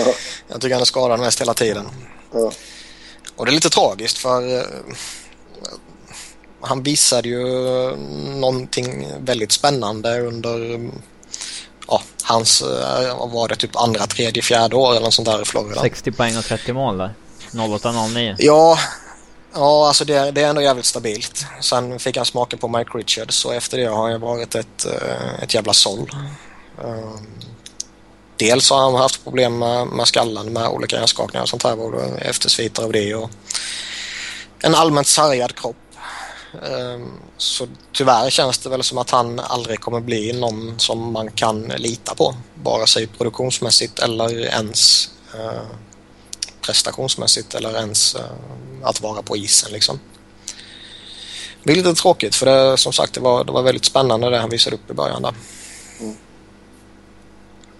Jag tycker han är skadad mest hela tiden. Ja. Och det är lite tragiskt för eh, han visade ju någonting väldigt spännande under ja, hans, eh, var det, typ andra, tredje, fjärde år eller något sånt där i Florida. 60 poäng och 30 mål där. 08-09. Ja, ja alltså det, det är ändå jävligt stabilt. Sen fick han smaka på Mike Richards och efter det har han varit ett, eh, ett jävla såll. Eh, Dels har han haft problem med, med skallen med olika hjärnskakningar och sånt här och eftersviter av det och en allmänt sargad kropp. Ehm, så tyvärr känns det väl som att han aldrig kommer bli någon som man kan lita på. Vare sig produktionsmässigt eller ens eh, prestationsmässigt eller ens eh, att vara på isen liksom. Det är lite tråkigt för det, som sagt det var, det var väldigt spännande det han visade upp i början där. Mm.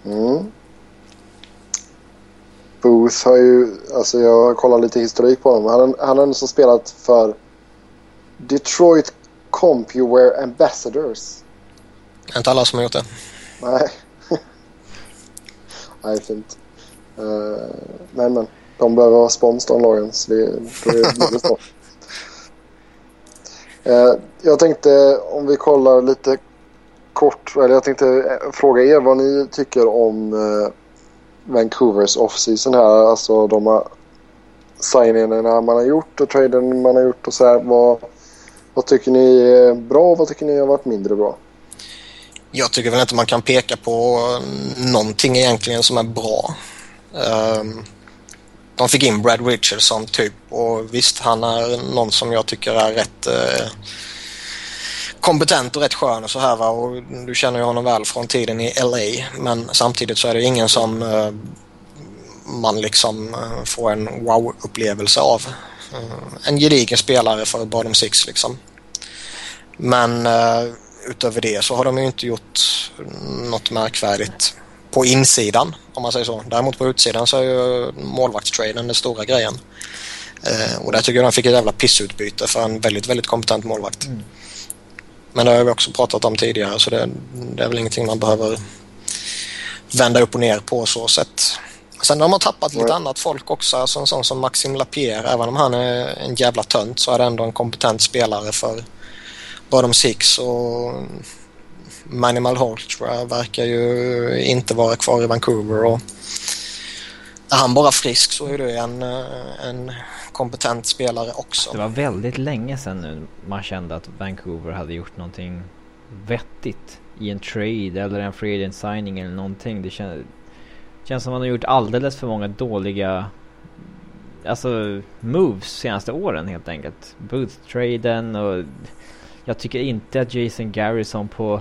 mm. Booth har ju, alltså jag kollar lite historik på honom. Han, han har ändå spelat för Detroit CompuWare Ambassadors. Det är inte alla som har gjort det. Nej. Nej, fint. Uh, nej, men de behöver spons de lagen, så det, då är det så. Eh, jag tänkte om vi kollar lite kort, eller jag tänkte eh, fråga er vad ni tycker om eh, Vancouvers off-season här. Alltså de signingarna man har gjort och traden man har gjort och så här. Vad, vad tycker ni är bra och vad tycker ni har varit mindre bra? Jag tycker väl inte man kan peka på någonting egentligen som är bra. Ehm, de fick in Brad Richardson typ och visst han är någon som jag tycker är rätt eh, kompetent och rätt skön och så här va och du känner ju honom väl från tiden i LA men samtidigt så är det ingen som eh, man liksom eh, får en wow-upplevelse av. Eh, en gedigen spelare för Bottom Six liksom. Men eh, utöver det så har de ju inte gjort något märkvärdigt på insidan om man säger så. Däremot på utsidan så är ju målvaktstraden den stora grejen. Eh, och där tycker jag de fick ett jävla pissutbyte för en väldigt, väldigt kompetent målvakt. Men det har vi också pratat om tidigare så det, det är väl ingenting man behöver vända upp och ner på så sätt. Sen har man tappat lite annat folk också. Alltså en sån som Maxim Lapierre. Även om han är en jävla tönt så är det ändå en kompetent spelare för Bottom Six och Manny Malhotra verkar ju inte vara kvar i Vancouver och är han bara frisk så är det en, eh, en kompetent spelare också. Det var väldigt länge sedan nu man kände att Vancouver hade gjort någonting vettigt i en trade eller en free agent signing eller någonting. Det känns, känns som att man har gjort alldeles för många dåliga alltså moves senaste åren helt enkelt. Booth-traden och jag tycker inte att Jason Garrison på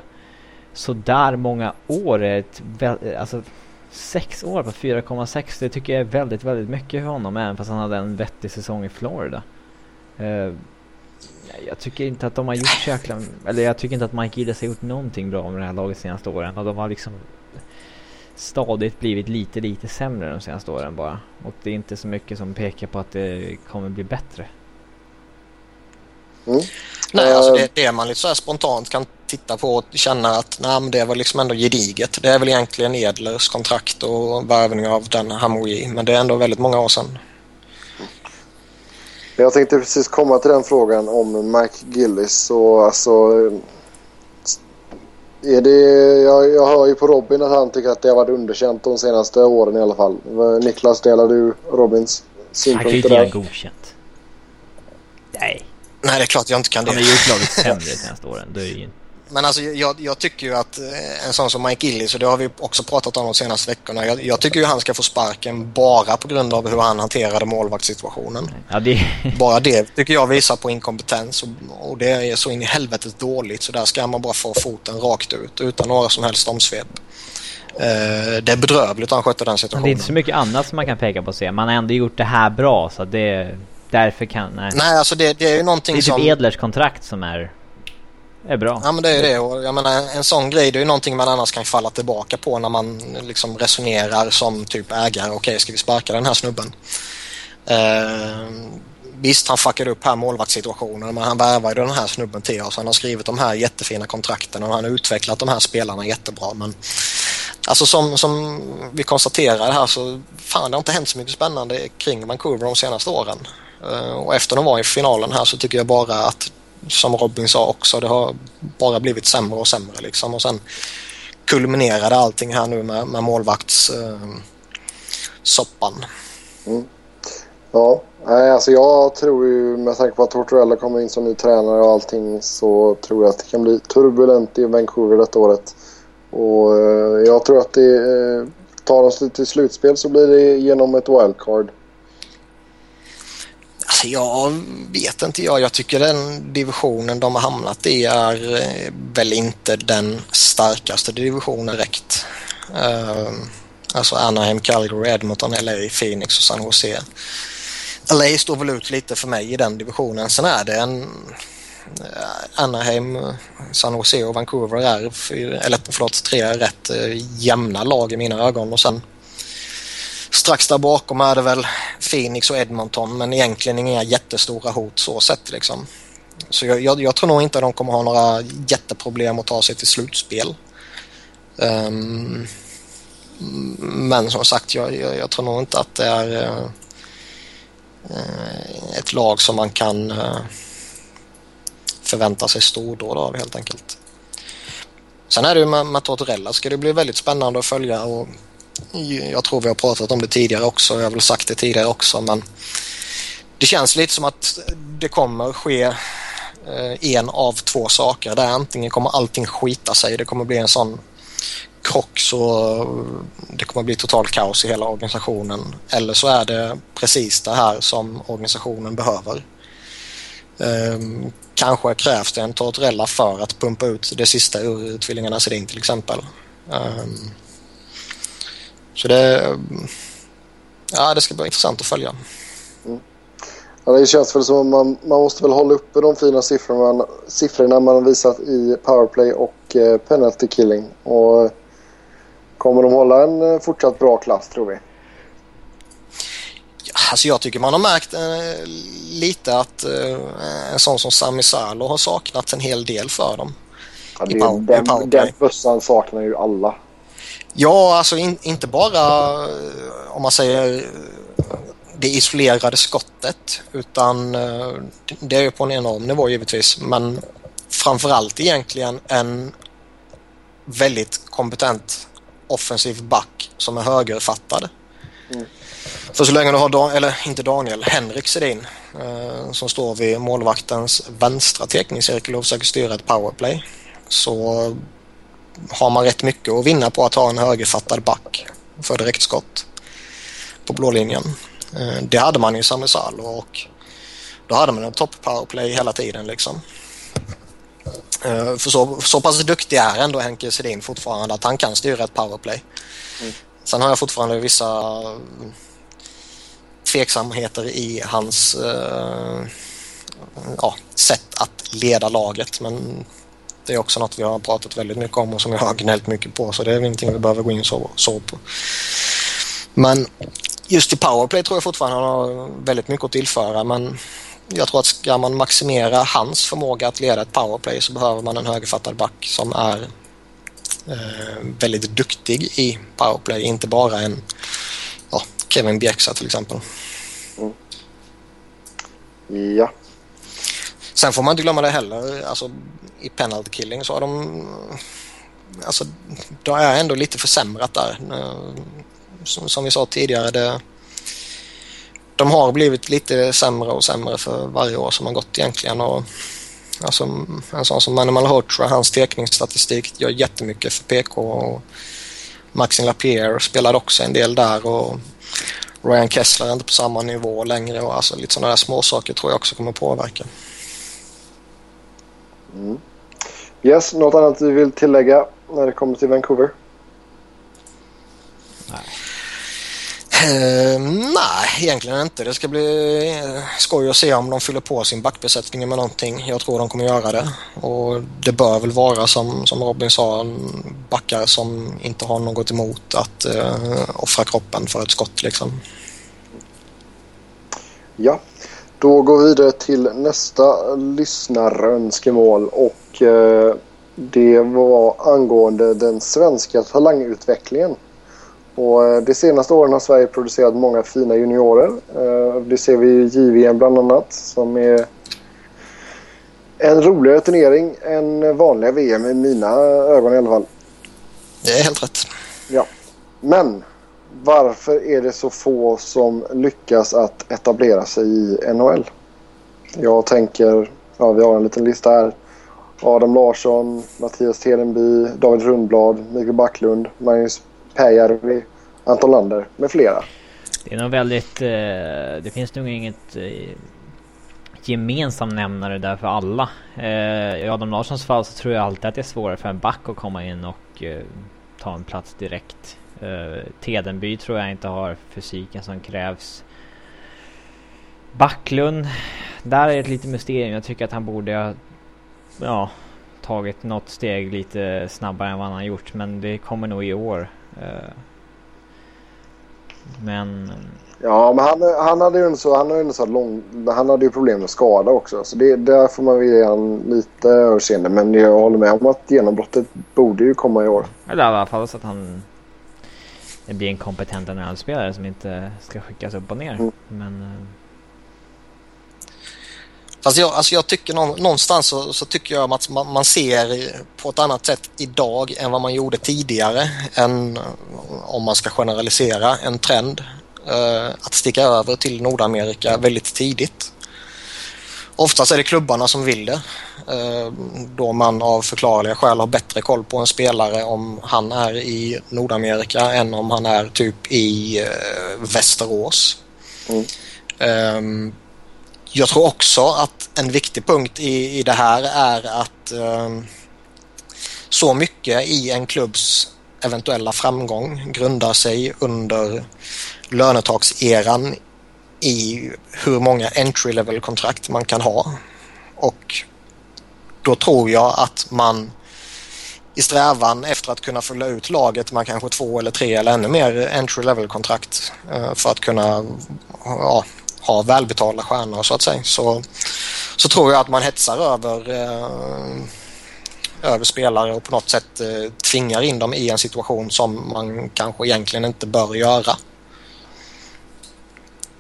sådär många år är ett alltså sex år på 4,6 det tycker jag är väldigt, väldigt mycket för honom även fast han hade en vettig säsong i Florida. Uh, jag tycker inte att de har gjort så jäkla, eller jag tycker inte att Mike Gillis har gjort någonting bra med det här laget senaste åren och de har liksom stadigt blivit lite, lite sämre de senaste åren bara. Och det är inte så mycket som pekar på att det kommer bli bättre. Mm. Nej, alltså det, det man lite så spontant kan titta på och känna att nej, men det var liksom ändå gediget. Det är väl egentligen Edlers kontrakt och värvning av den Hamouji, men det är ändå väldigt många år sedan. Jag tänkte precis komma till den frågan om Mike Gillis och alltså... Är det, jag, jag hör ju på Robin att han tycker att det har varit underkänt de senaste åren i alla fall. Niklas, delar du Robins synpunkter där? Han kan ju inte göra godkänt. Nej. Nej, det är klart jag inte kan det. Han har gjort laget sämre de senaste åren. Det är ju men alltså jag, jag, tycker ju att eh, en sån som Mike Illis, och det har vi också pratat om de senaste veckorna, jag, jag, tycker ju han ska få sparken bara på grund av hur han hanterade målvaktssituationen. Ja, det... Bara det tycker jag visar på inkompetens och, och, det är så in i helvetet dåligt så där ska man bara få foten rakt ut utan några som helst omsvep. Uh, det är bedrövligt att han skötte den situationen. Men det är inte så mycket annat som man kan peka på och se. Man har ändå gjort det här bra så det därför kan... Nej, nej alltså det, det är ju någonting som... Det är typ Edlers kontrakt som är är bra. Ja men det är det och jag menar en sån grej det är ju någonting man annars kan falla tillbaka på när man liksom resonerar som typ ägare. Okej, okay, ska vi sparka den här snubben? Eh, visst, han fuckade upp här målvaktssituationen men han värvade den här snubben till oss. Han har skrivit de här jättefina kontrakten och han har utvecklat de här spelarna jättebra. Men alltså som, som vi konstaterar här så fan det har inte hänt så mycket spännande kring Vancouver de senaste åren. Eh, och efter de var i finalen här så tycker jag bara att som Robin sa också, det har bara blivit sämre och sämre liksom. Och sen kulminerade allting här nu med, med målvaktssoppan. Eh, mm. Ja, alltså jag tror ju med tanke på att Tortorella kommer in som ny tränare och allting så tror jag att det kan bli turbulent i Vancouver detta året. Och eh, jag tror att det eh, tar oss till slutspel så blir det genom ett wildcard. Alltså jag vet inte jag. Jag tycker den divisionen de har hamnat i är eh, väl inte den starkaste divisionen direkt. Ehm, alltså Anaheim, Calgary, Edmonton, LA, Phoenix och San Jose. LA står väl ut lite för mig i den divisionen. Sen är det en eh, Anaheim, San Jose och Vancouver är, eller förlåt, tre rätt eh, jämna lag i mina ögon och sen Strax där bakom är det väl Phoenix och Edmonton men egentligen inga jättestora hot så sett liksom. Så jag, jag, jag tror nog inte att de kommer ha några jätteproblem att ta sig till slutspel. Um, men som sagt, jag, jag, jag, tror nog inte att det är uh, ett lag som man kan uh, förvänta sig stordåd av helt enkelt. Sen är det ju med, med Tortorella ska det bli väldigt spännande att följa och jag tror vi har pratat om det tidigare också. Jag har väl sagt det tidigare också men det känns lite som att det kommer ske eh, en av två saker. Där antingen kommer allting skita sig. Det kommer bli en sån krock så det kommer bli totalt kaos i hela organisationen. Eller så är det precis det här som organisationen behöver. Um, kanske krävs det en Tortorella för att pumpa ut det sista ur tvillingarnas Sedin till exempel. Um, så det, ja, det ska bli intressant att följa. Mm. Ja, det känns väl som att man, man måste väl hålla uppe de fina siffrorna, siffrorna man har visat i powerplay och eh, penalty killing. Och kommer de hålla en eh, fortsatt bra klass tror vi? Ja, alltså jag tycker man har märkt eh, lite att eh, en sån som Sami Salo har saknat en hel del för dem. Ja, det, den, den bössan saknar ju alla. Ja, alltså in, inte bara eh, om man säger det isolerade skottet utan eh, det är ju på en enorm nivå givetvis men framförallt egentligen en väldigt kompetent offensiv back som är högerfattad. Mm. För så länge du har, Dan eller inte Daniel, Henrik Sedin eh, som står vid målvaktens vänstra teckningscirkel och försöker styra ett powerplay så har man rätt mycket att vinna på att ha en högerfattad back för direktskott på blå linjen. Eh, det hade man i Sami och då hade man en topp powerplay hela tiden liksom. Eh, för så, så pass duktig är ändå Henke Sedin fortfarande att han kan styra ett powerplay. Mm. Sen har jag fortfarande vissa tveksamheter i hans uh, ja, sätt att leda laget. Men det är också något vi har pratat väldigt mycket om och som jag har gnällt mycket på så det är ingenting vi behöver gå in så, så på. Men just i powerplay tror jag fortfarande han har väldigt mycket att tillföra men jag tror att ska man maximera hans förmåga att leda ett powerplay så behöver man en högerfattad back som är eh, väldigt duktig i powerplay, inte bara en ja, Kevin Bjäxa till exempel. Mm. Ja. Sen får man inte glömma det heller, alltså i penalty killing så har de alltså det är ändå lite försämrat där. Som, som vi sa tidigare, det, de har blivit lite sämre och sämre för varje år som har gått egentligen. Och, alltså, en sån som Manuel Hotra, hans tekningsstatistik gör jättemycket för PK. Och Maxim Lapierre spelade också en del där. och Ryan Kessler är inte på samma nivå längre och alltså lite sådana där småsaker tror jag också kommer påverka. Mm. Yes, något annat du vill tillägga när det kommer till Vancouver? Nej. Uh, nej, egentligen inte. Det ska bli eh, skoj att se om de fyller på sin backbesättning med någonting. Jag tror de kommer göra det. Och det bör väl vara som, som Robin sa, backar som inte har något emot att uh, offra kroppen för ett skott liksom. Ja, då går vi vidare till nästa lyssnarönskemål och uh, det var angående den svenska talangutvecklingen. Och eh, de senaste åren har Sverige producerat många fina juniorer. Eh, det ser vi i JVM bland annat som är en roligare turnering än vanliga VM i mina ögon i alla fall. Det är helt rätt. Ja. Men varför är det så få som lyckas att etablera sig i NHL? Jag tänker, ja vi har en liten lista här. Adam Larsson, Mattias Tedenby, David Rundblad, Mikael Backlund, Magnus Pääjärvi, Anton Lander med flera. Det är nog väldigt... Eh, det finns nog inget eh, gemensam nämnare där för alla. Eh, I Adam Larssons fall så tror jag alltid att det är svårare för en back att komma in och eh, ta en plats direkt. Eh, Tedenby tror jag inte har fysiken som krävs. Backlund, där är ett litet mysterium. Jag tycker att han borde ha ja, tagit något steg lite snabbare än vad han har gjort. Men det kommer nog i år. Eh, men... Ja, men han, han hade ju en så, han hade en så lång, han hade ju problem med skada också. Så det, där får man ge han lite överseende. Men jag håller med om att genombrottet borde ju komma i år. Eller i alla fall så att han blir en kompetent NHL-spelare som inte ska skickas upp och ner. Mm. Men... Eh, Fast jag, alltså jag tycker någonstans så, så tycker jag att man, man, ser på ett annat sätt idag än vad man gjorde tidigare. Än, om man ska generalisera, en trend eh, att sticka över till Nordamerika väldigt tidigt. Oftast är det klubbarna som vill det. Eh, då man av förklarliga skäl har bättre koll på en spelare om han är i Nordamerika än om han är typ i eh, Västerås. Mm. Um, jag tror också att en viktig punkt i, i det här är att eh, så mycket i en klubbs eventuella framgång grundar sig under lönetakseran i hur många entry level kontrakt man kan ha. Och då tror jag att man i strävan efter att kunna fylla ut laget med kanske två eller tre eller ännu mer entry level kontrakt eh, för att kunna ja, ha välbetalda stjärnor så att säga så, så tror jag att man hetsar över eh, över spelare och på något sätt eh, tvingar in dem i en situation som man kanske egentligen inte bör göra.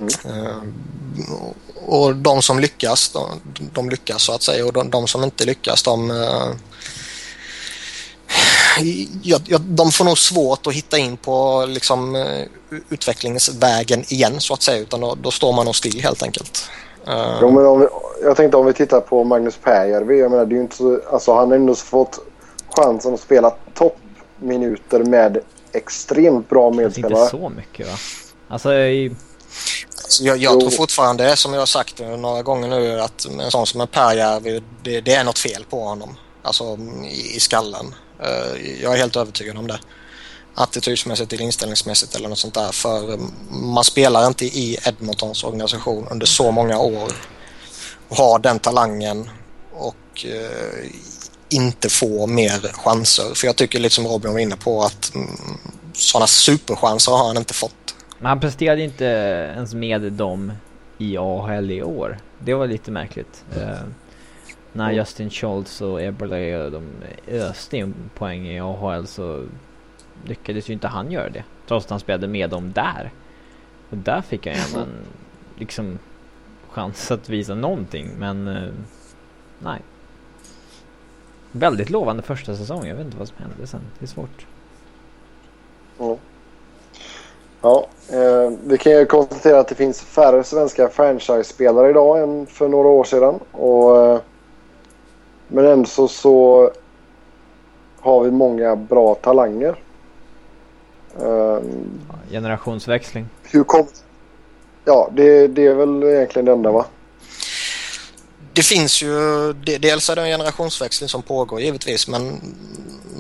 Mm. Eh, och de som lyckas, de, de, lyckas så att säga och de, de som inte lyckas de, eh, ja, ja, de får nog svårt att hitta in på liksom, uh, utvecklingsvägen igen så att säga utan då, då står man nog still helt enkelt. Jo, men om vi, jag tänkte om vi tittar på Magnus Pääjärvi. Jag menar, det är inte så, alltså, han har ändå fått chansen att spela toppminuter med extremt bra medspelare. Inte så mycket va? Alltså, i... alltså jag, jag tror fortfarande, som jag har sagt några gånger nu, att en sån som en Pääjärvi, det, det är något fel på honom. Alltså i, i skallen. Uh, jag är helt övertygad om det. Attitydsmässigt eller inställningsmässigt eller något sånt där. För man spelar inte i Edmontons organisation under så många år och har den talangen och uh, inte får mer chanser. För jag tycker lite som Robin var inne på att mm, sådana superchanser har han inte fått. Men han presterade inte ens med dem i AHL i år. Det var lite märkligt. Uh, när Justin Schultz och Eberle de öste in poäng i AHL så lyckades ju inte han göra det. Trots att han spelade med dem där. Och där fick han ändå en liksom chans att visa någonting men uh, nej. Väldigt lovande första säsong. Jag vet inte vad som hände sen. Det är svårt. Mm. Ja, eh, vi kan ju konstatera att det finns färre svenska franchise-spelare idag än för några år sedan. Och, eh, men ändå så, så har vi många bra talanger. Eh, Generationsväxling. Hur kom... Ja, det, det är väl egentligen det enda va? det finns ju, dels är det en generationsväxling som pågår givetvis men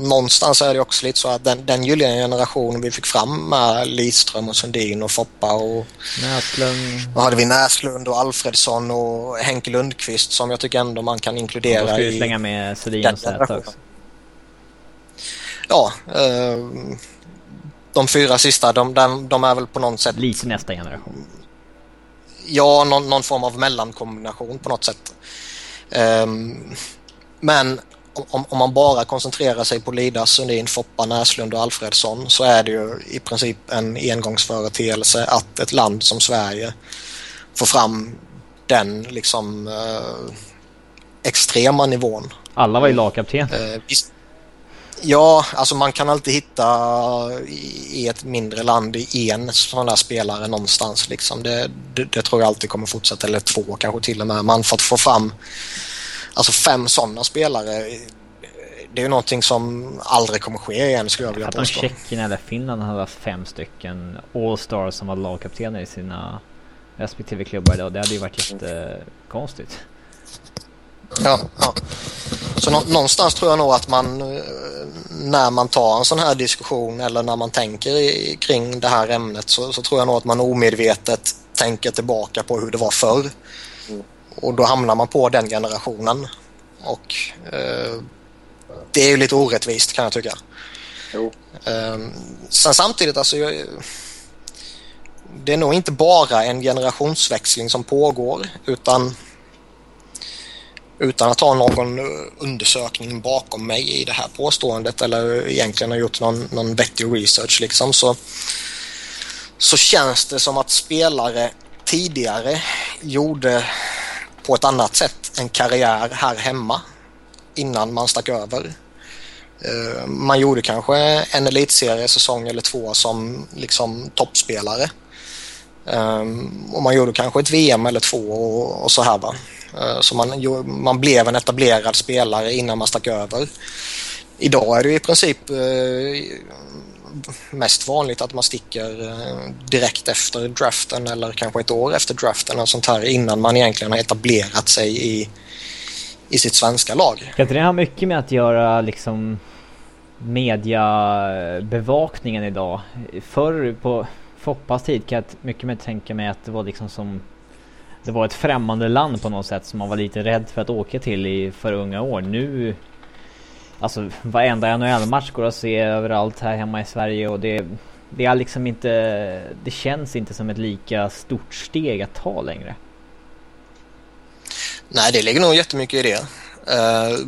någonstans är det också lite så att den, den gyllene generationen vi fick fram med Lidström och Sundin och Foppa och Näslund. Vad hade vi? Näslund och Alfredsson och Henke Lundqvist som jag tycker ändå man kan inkludera ja, ska i... slänga med Sundin och Zäta också. Ja. Eh, de fyra sista, de, de, de, är väl på något sätt... Lite nästa generation. Ja, någon, någon form av mellankombination på något sätt. Um, men om, om, man bara koncentrerar sig på Lida, Sundin, Foppa, Näslund och Alfredsson så är det ju i princip en engångsföreteelse att ett land som Sverige får fram den liksom uh, extrema nivån. Alla var ju lagkapten. Uh, Ja, alltså man kan alltid hitta i ett mindre land en sån där spelare någonstans. Liksom. Det, det, det, tror jag alltid kommer fortsätta, eller två kanske till och med. Man får få fram alltså fem sådana spelare. Det är ju någonting som aldrig kommer ske igen skulle jag vilja påstå. Att Tjeckien eller Finland hade haft fem stycken All-stars som var lagkaptener i sina respektive klubbar idag. Det hade ju varit jättekonstigt. Ja, ja. Så nå någonstans tror jag nog att man eh, när man tar en sån här diskussion eller när man tänker i, kring det här ämnet så, så, tror jag nog att man omedvetet tänker tillbaka på hur det var förr. Och då hamnar man på den generationen. Och eh, det är ju lite orättvist kan jag tycka. Jo. Eh, sen samtidigt alltså jag, det är nog inte bara en generationsväxling som pågår utan utan att ha någon undersökning bakom mig i det här påståendet eller egentligen ha gjort någon, någon vettig research liksom så, så känns det som att spelare tidigare gjorde på ett annat sätt en karriär här hemma innan man stack över. Eh, man gjorde kanske en elitseriesäsong eller två som liksom toppspelare. Eh, och man gjorde kanske ett VM eller två och, och så här va. Eh, så man, man blev en etablerad spelare innan man stack över. Idag är det i princip mest vanligt att man sticker eh, direkt efter draften eller kanske ett år efter draften och sånt här innan man egentligen har etablerat sig i, i sitt svenska lag. Kan inte det ha mycket med att göra liksom mediabevakningen idag? Förr på Foppas tid kan jag mycket mer tänka mig att det var liksom som det var ett främmande land på något sätt som man var lite rädd för att åka till i för unga år. Nu Alltså varenda NHL-match går att se överallt här hemma i Sverige och det Det är liksom inte Det känns inte som ett lika stort steg att ta längre. Nej, det ligger nog jättemycket i det. Uh,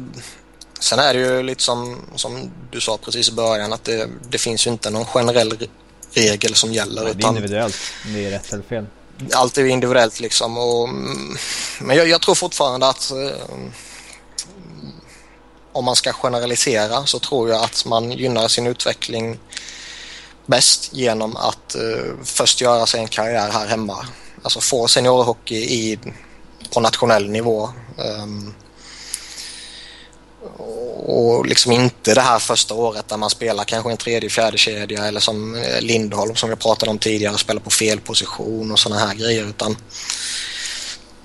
sen är det ju lite som, som du sa precis i början att det, det finns ju inte någon generell regel som gäller. Ja, det är individuellt. Det är rätt eller fel allt är individuellt liksom. Och, men jag, jag, tror fortfarande att eh, om man ska generalisera så tror jag att man gynnar sin utveckling bäst genom att eh, först göra sig en karriär här hemma. Alltså få seniorhockey i, på nationell nivå. Um, och liksom inte det här första året där man spelar kanske en tredje, fjärde kedja eller som eh, Lindholm som jag pratade om tidigare, spelar på fel position och sådana här grejer. Utan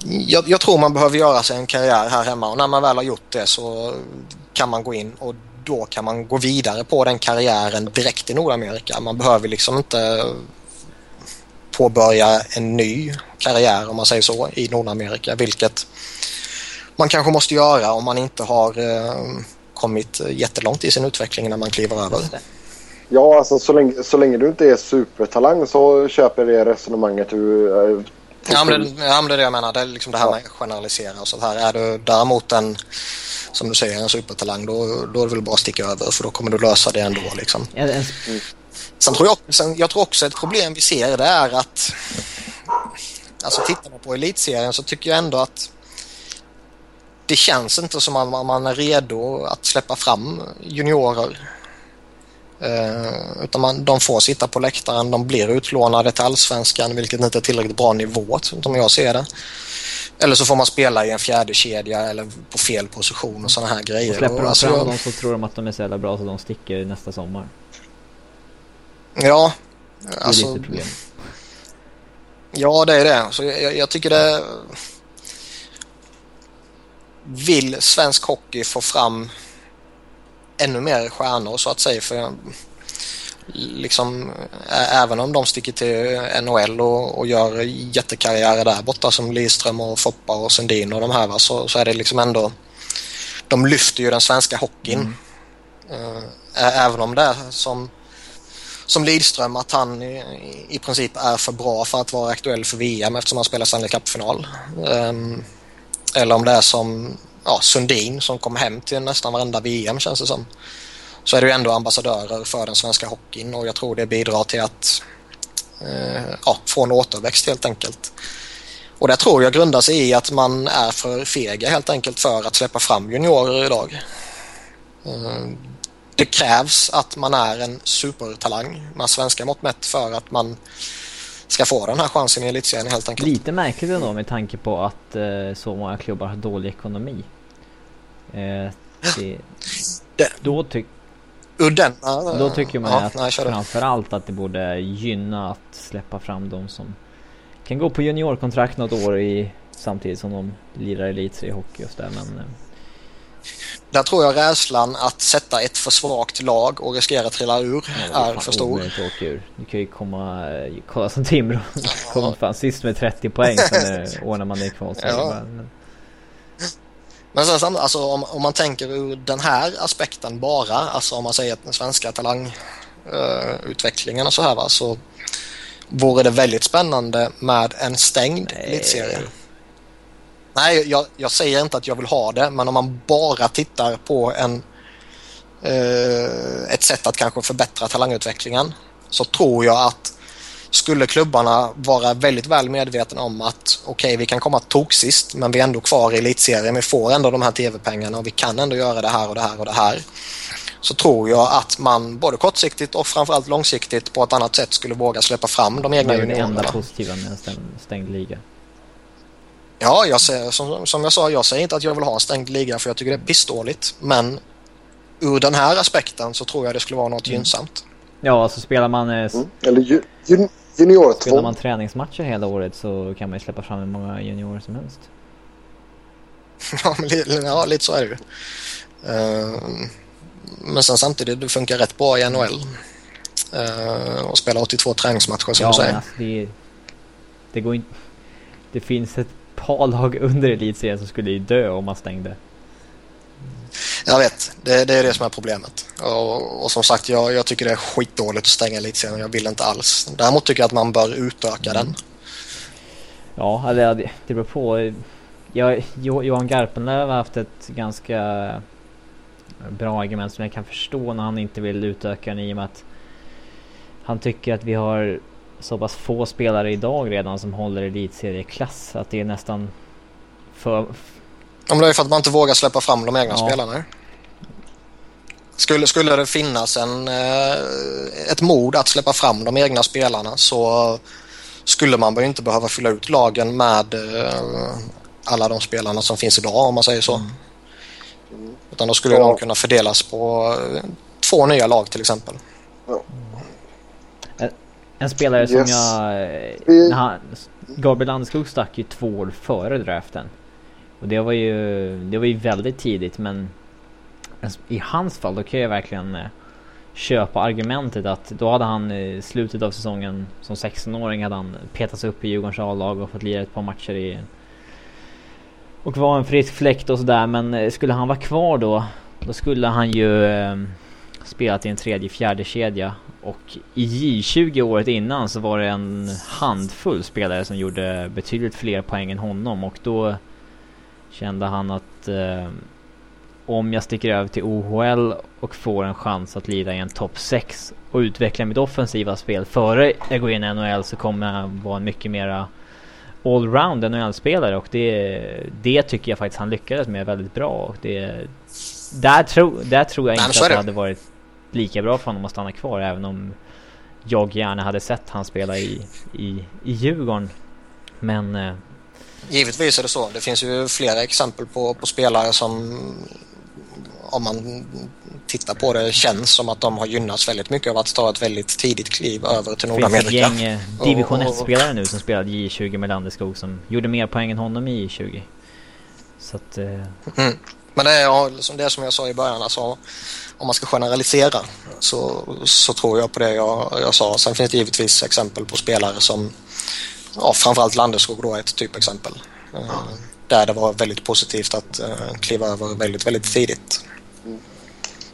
jag, jag, tror man behöver göra sig en karriär här hemma och när man väl har gjort det så kan man gå in och då kan man gå vidare på den karriären direkt i Nordamerika. Man behöver liksom inte påbörja en ny karriär om man säger så i Nordamerika vilket man kanske måste göra om man inte har eh, kommit jättelångt i sin utveckling när man kliver över. Ja, alltså så länge, så länge du inte är supertalang så köper det resonemanget. Du, äh, ja, men det, ja, men det är det jag menar. Det är liksom det här ja. med generalisera och så här. Är du däremot en, som du säger, en supertalang då, då är det väl bara att sticka över för då kommer du lösa det ändå liksom. Mm. Sen tror jag, sen, jag tror också ett problem vi ser det är att alltså tittar man på elitserien så tycker jag ändå att det känns inte som att man är redo att släppa fram juniorer. Uh, utan man, de får sitta på läktaren, de blir utlånade till allsvenskan vilket inte är tillräckligt bra nivå som jag ser det. Eller så får man spela i en fjärde kedja eller på fel position och sådana här grejer. Och släpper de alltså, fram dem så tror de att de är så jävla bra så de sticker nästa sommar. Ja. Det är alltså, lite problem. Ja, det är det. Så jag, jag tycker det vill svensk hockey få fram ännu mer stjärnor så att säga. För liksom, även om de sticker till NHL och, och gör jättekarriärer där borta som Lidström och Foppa och Sundin och de här va, så, så är det liksom ändå de lyfter ju den svenska hockeyn. Mm. Uh, även om det är som, som Lidström att han i, i princip är för bra för att vara aktuell för VM eftersom han spelar Stanley Cup-final. Um, eller om det är som ja, Sundin som kom hem till nästan varenda VM känns det som. Så är det ju ändå ambassadörer för den svenska hockeyn och jag tror det bidrar till att eh, ja, få en återväxt helt enkelt. Och det tror jag grundar sig i att man är för fega helt enkelt för att släppa fram juniorer idag. Eh, det krävs att man är en supertalang med svenska mått mätt för att man ska få den här chansen i elitserien helt enkelt. Lite märkligt ändå med tanke på att eh, så många klubbar har dålig ekonomi. Eh, det, det, då, tyck, den, då tycker man ja, att nej, framförallt att det borde gynna att släppa fram de som kan gå på juniorkontrakt något år i, samtidigt som de lirar elitseriehockey och sådär. Men, eh, där tror jag rädslan att sätta ett för svagt lag och riskera att trilla ur ja, är för stor. Du kan ju komma, kolla som Timrå, kom fan sist med 30 poäng sen ordnar man det kvar. Ja. Men, men sen alltså, om, om, man tänker ur den här aspekten bara, alltså om man säger att den svenska talangutvecklingen uh, och så här va, så vore det väldigt spännande med en stängd elitserie. Nej, jag, jag, säger inte att jag vill ha det, men om man bara tittar på en, uh, ett sätt att kanske förbättra talangutvecklingen så tror jag att skulle klubbarna vara väldigt väl medvetna om att okej, okay, vi kan komma toksist men vi är ändå kvar i elitserien. Vi får ändå de här tv-pengarna och vi kan ändå göra det här och det här och det här. Så tror jag att man både kortsiktigt och framförallt långsiktigt på ett annat sätt skulle våga släppa fram de egna juniorerna. Det är det enda positiva med en stängd liga. Ja, jag säger, som, som jag sa, jag säger inte att jag vill ha en stängd liga för jag tycker det är pissdåligt. Men ur den här aspekten så tror jag det skulle vara något mm. gynnsamt. Ja, alltså spelar man... Eh, mm. Eller ju, ju, junior Spelar man träningsmatcher hela året så kan man ju släppa fram hur många juniorer som helst. ja, lite så är det ju. Uh, men sen samtidigt, det funkar rätt bra i NHL. Uh, eh, och spela 82 träningsmatcher som ja, du säger. Alltså, det, det går inte... Det finns ett par lag under elitserien som skulle dö om man stängde. Jag vet, det, det, är det som är problemet. Och, och som sagt, jag, jag, tycker det är skitdåligt att stänga elitserien. Jag vill inte alls. Däremot tycker jag att man bör utöka den. Ja, det, det beror på. Jag, Johan Garpenlöv har haft ett ganska bra argument som jag kan förstå när han inte vill utöka den i och med att han tycker att vi har så pass få spelare idag redan som håller elitserieklass att det är nästan för, men det är för att man inte vågar släppa fram de egna ja. spelarna. Skulle, skulle det finnas en, eh, ett mod att släppa fram de egna spelarna så skulle man inte behöva fylla ut lagen med eh, alla de spelarna som finns idag om man säger så. Mm. Utan då skulle ja. de kunna fördelas på två nya lag till exempel. Ja. En spelare yes. som jag... Han, Gabriel Landskog stack ju två år före draften. Och det var ju, det var ju väldigt tidigt men alltså, i hans fall då kan jag verkligen eh, köpa argumentet att då hade han i slutet av säsongen som 16-åring hade han petats upp i Djurgårdens A-lag och fått lira ett par matcher i och var en frisk fläkt och sådär. Men eh, skulle han vara kvar då då skulle han ju eh, spelat i en tredje fjärde kedja. Och i J20 året innan så var det en handfull spelare som gjorde betydligt fler poäng än honom. Och då kände han att eh, om jag sticker över till OHL och får en chans att lida i en topp 6 och utveckla mitt offensiva spel före jag går in i NHL så kommer jag vara en mycket mera allround NHL-spelare och det, det tycker jag faktiskt han lyckades med väldigt bra och det där, tro, där tror jag inte att det hade varit lika bra för honom att stanna kvar även om jag gärna hade sett han spela i, i, i Djurgården. Men... Givetvis är det så. Det finns ju flera exempel på, på spelare som om man tittar på det känns som att de har gynnats väldigt mycket av att ta ett väldigt tidigt kliv över till Nordamerika. Det finns ett gäng eh, division 1-spelare nu som spelade J20 med Landeskog som gjorde mer poäng än honom i J20. Så att... Eh... Mm. Men det är, ja, det är som jag sa i början, alltså, om man ska generalisera så, så tror jag på det jag, jag sa. Sen finns det givetvis exempel på spelare som, ja, framförallt Landeskog då är ett typexempel. Mm. Där det var väldigt positivt att uh, kliva över väldigt, väldigt tidigt.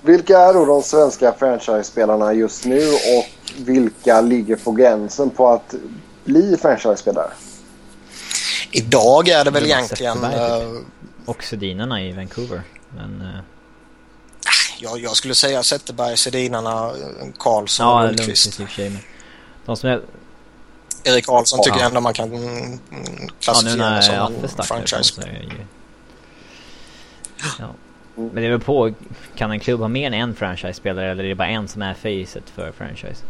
Vilka är då de svenska franchise-spelarna just nu och vilka ligger på gränsen på att bli franchise-spelare? Idag är det väl egentligen... Uh, och Sedinarna i Vancouver. Men... Uh... Jag, jag skulle säga Zetterberg, Sedinarna, Karlsson ja, och Lundqvist. Ja, Lundqvist i och för sig. De som är... Erik Karlsson ja. tycker jag ändå man kan klassifiera ja, nu när som en franchise. Ju... Ja. Men det är väl på, kan en klubb ha mer än en franchise-spelare eller är det bara en som är facet för franchise?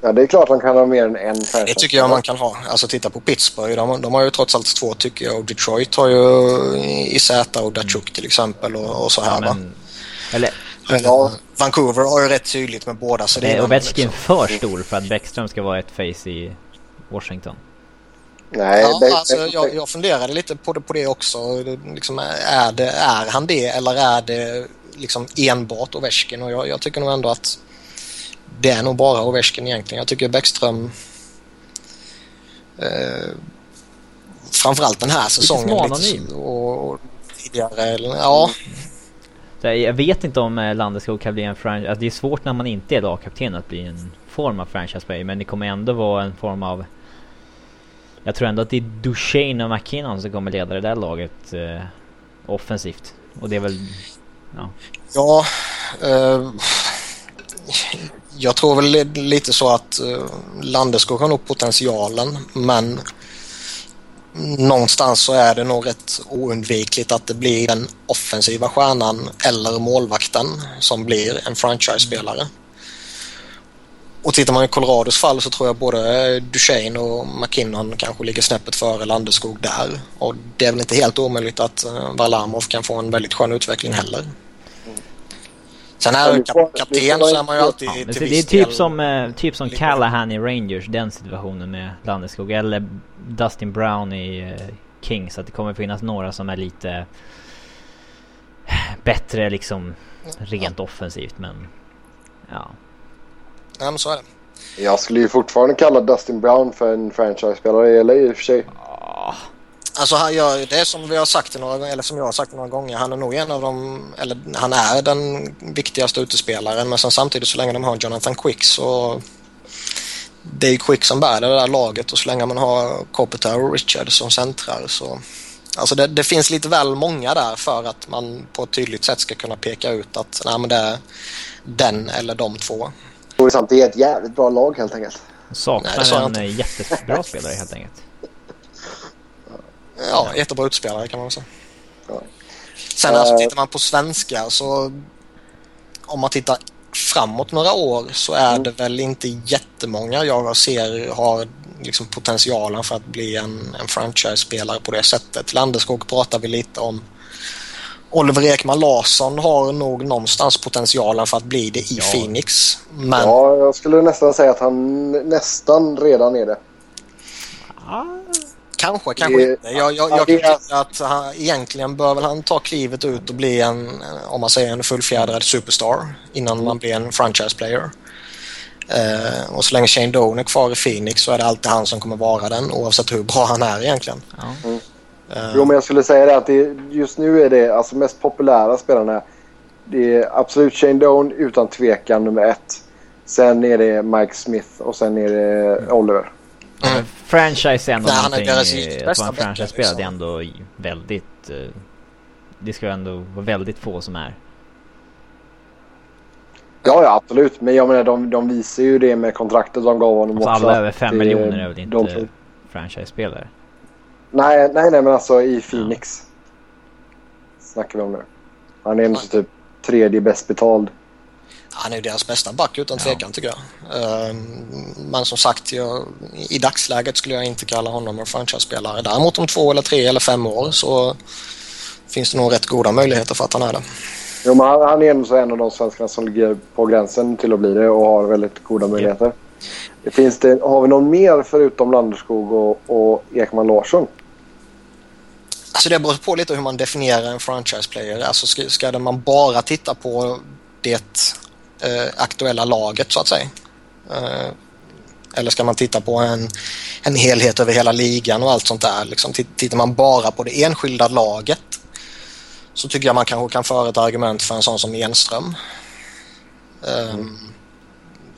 Ja, det är klart de kan ha mer än en franchise. Det tycker jag man kan ha. Alltså titta på Pittsburgh. De, de har ju trots allt två tycker jag. Och Detroit har ju Isata och Datsjuk till exempel och, och så här ja, men, Eller... Ja. Vancouver har ju rätt tydligt med båda. Så det är Ovechkin liksom. för stor för att Bäckström ska vara ett face i Washington? Nej, ja, det, alltså, jag, jag funderade lite på det, på det också. Liksom, är, det, är han det eller är det liksom enbart Ovechkin? Och jag, jag tycker nog ändå att det är nog bara Ovechkin egentligen. Jag tycker Bäckström eh, framförallt den här säsongen lite, och, och tidigare. Ja. jag vet inte om eh, Landeskog kan bli en franchise. Alltså det är svårt när man inte är lagkapten att bli en form av franchise player. Men det kommer ändå vara en form av... Jag tror ändå att det är Duchene och McKinnon som kommer leda det där laget eh, offensivt. Och det är väl... Ja. Ja. Eh, jag tror väl lite så att eh, Landeskog har nog potentialen men någonstans så är det nog rätt oundvikligt att det blir den offensiva stjärnan eller målvakten som blir en franchise-spelare. Och tittar man i Colorados fall så tror jag både Duchene och McKinnon kanske ligger snäppet före Landeskog där. Och det är väl inte helt omöjligt att uh, Varlamov kan få en väldigt skön utveckling heller. Sen är kap kapten så är man ju alltid ja, till Det är typ som, eh, typ som Callahan i Rangers, den situationen med Landeskog. Eller Dustin Brown i eh, Kings. Att det kommer finnas några som är lite bättre liksom rent offensivt men ja. Ja men så är det. Jag skulle ju fortfarande kalla Dustin Brown för en franchise-spelare i LA i och för sig. Alltså han gör, det är som vi har sagt några, eller som jag har sagt några gånger, han är nog en av de, eller han är den viktigaste utespelaren men sen samtidigt så länge de har Jonathan Quick så det är Quick som bär det där laget och så länge man har Kopitar och Richard som centrar så Alltså det, det, finns lite väl många där för att man på ett tydligt sätt ska kunna peka ut att nej, men det är den eller de två. Samtidigt är ett jävligt bra lag helt enkelt. Saknar en jättebra spelare helt enkelt. Ja, jättebra utspelare kan man säga. Ja. Sen alltså, tittar man på svenska så om man tittar framåt några år så är mm. det väl inte jättemånga jag ser har liksom potentialen för att bli en, en franchise-spelare på det sättet. Landeskog pratar vi lite om. Oliver Ekman Larsson har nog någonstans potentialen för att bli det i ja. Phoenix. Men... Ja, jag skulle nästan säga att han nästan redan är det. Kanske, kanske det, inte. Jag, jag, jag kan tycka att han, egentligen bör väl han ta klivet ut och bli en, om man säger en fullfjädrad superstar innan mm. man blir en franchise player. Uh, och så länge Shane Doan är kvar i Phoenix så är det alltid han som kommer vara den oavsett hur bra han är egentligen. Mm. Uh, jo men jag skulle säga det att det, just nu är det alltså mest populära spelarna. Det är absolut Shane Doan utan tvekan nummer ett. Sen är det Mike Smith och sen är det Oliver. Mm. Franchise är ändå Nej, någonting, är att vara en franchise-spelare, det är ändå väldigt... Det ska ändå vara väldigt få som är. Ja, ja absolut. Men jag menar de, de visar ju det med kontraktet de gav honom alltså, också. Alla över 5 miljoner är väl inte de... franchise-spelare? Nej, nej, nej, men alltså i Phoenix. Ja. Snackar vi om nu. Han är ändå typ tredje bäst betald. Han är ju deras bästa back utan tvekan ja. tycker jag. Ehm, men som sagt, jag, i dagsläget skulle jag inte kalla honom en franchise-spelare. Däremot om två eller tre eller fem år så finns det nog rätt goda möjligheter för att han är det. Jo, men han, är ändå en av de svenskarna som ligger på gränsen till att bli det och har väldigt goda möjligheter. Ja. Det finns det, har vi någon mer förutom Landerskog och, och Ekman Larsson? Alltså det beror på lite hur man definierar en franchise player. Alltså ska, ska man bara titta på det eh, aktuella laget så att säga? Eh, eller ska man titta på en, en helhet över hela ligan och allt sånt där? Liksom, tittar man bara på det enskilda laget så tycker jag man kanske kan föra ett argument för en sån som Enström. Um, mm.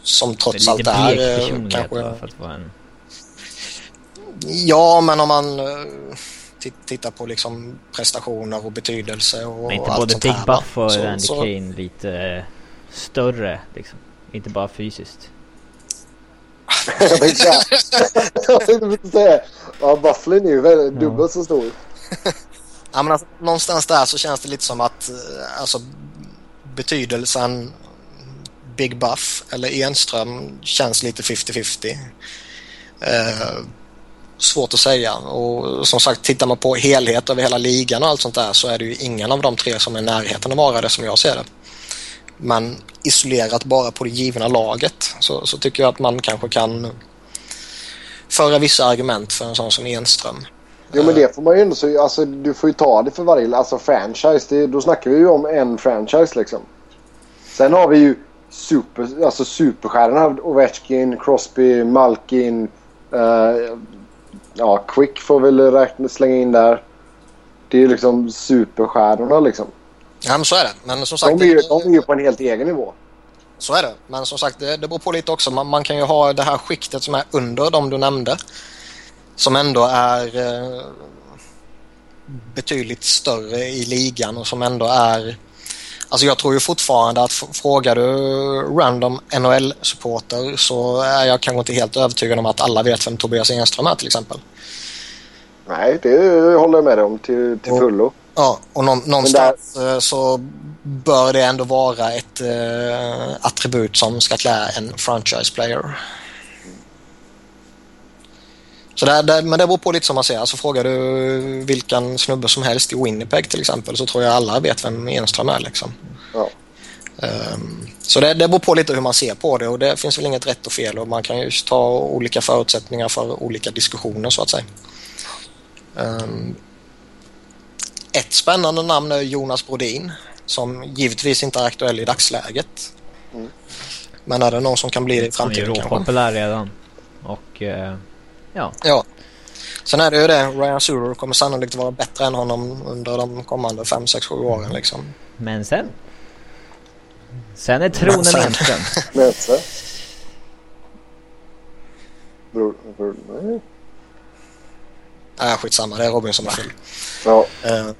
Som trots allt är... Eh, kanske... För att vara en... Ja, men om man uh, tittar på liksom prestationer och betydelse och Men inte allt både Big Buff och så, Randy så... Kane lite större liksom? Inte bara fysiskt? jag tänkte säga... Ja, Bufflin är ju väldigt dubbelt så stor. Ja, men alltså, någonstans där så känns det lite som att eh, alltså, betydelsen Big Buff eller Enström känns lite 50-50. Eh, svårt att säga och som sagt tittar man på helhet över hela ligan och allt sånt där så är det ju ingen av de tre som är i närheten att vara det som jag ser det. Men isolerat bara på det givna laget så, så tycker jag att man kanske kan föra vissa argument för en sån som Enström. Jo men det får man ju ändå så, alltså du får ju ta det för varje, alltså franchise. Det, då snackar vi ju om en franchise liksom. Sen har vi ju super, alltså superstjärnorna. Ovechkin, Crosby, Malkin. Uh, ja, Quick får väl räkna, slänga in där. Det är ju liksom superstjärnorna liksom. Ja men så är det. Men som sagt. De är ju, de är ju på en helt egen nivå. Så är det. Men som sagt det, det beror på lite också. Man, man kan ju ha det här skiktet som är under de du nämnde som ändå är eh, betydligt större i ligan och som ändå är Alltså jag tror ju fortfarande att frågar du random NHL-supporter så är jag kanske inte helt övertygad om att alla vet vem Tobias Enström är till exempel. Nej, det håller jag med om till, till fullo. Och, ja, och nå någonstans där... Eh, så bör det ändå vara ett äh, attribut som ska klä en franchise player. Så det, det, men det beror på lite som man säger. Alltså frågar du vilken snubbe som helst i Winnipeg till exempel så tror jag alla vet vem Enström är. Liksom. Ja. Um, så det, det beror på lite hur man ser på det och det finns väl inget rätt och fel och man kan ju ta olika förutsättningar för olika diskussioner så att säga. Um, ett spännande namn är Jonas Brodin som givetvis inte är aktuell i dagsläget. Mm. Men är det någon som kan bli det i framtiden Han är ju råpopulär redan. Och eh, Ja. ja. Sen är det ju det, Ryan Surer kommer sannolikt vara bättre än honom under de kommande 5, 6, 7 åren liksom. Men sen? Sen är tronen sen. Nej, skitsamma. Det är Robin som är full. Ja. Uh.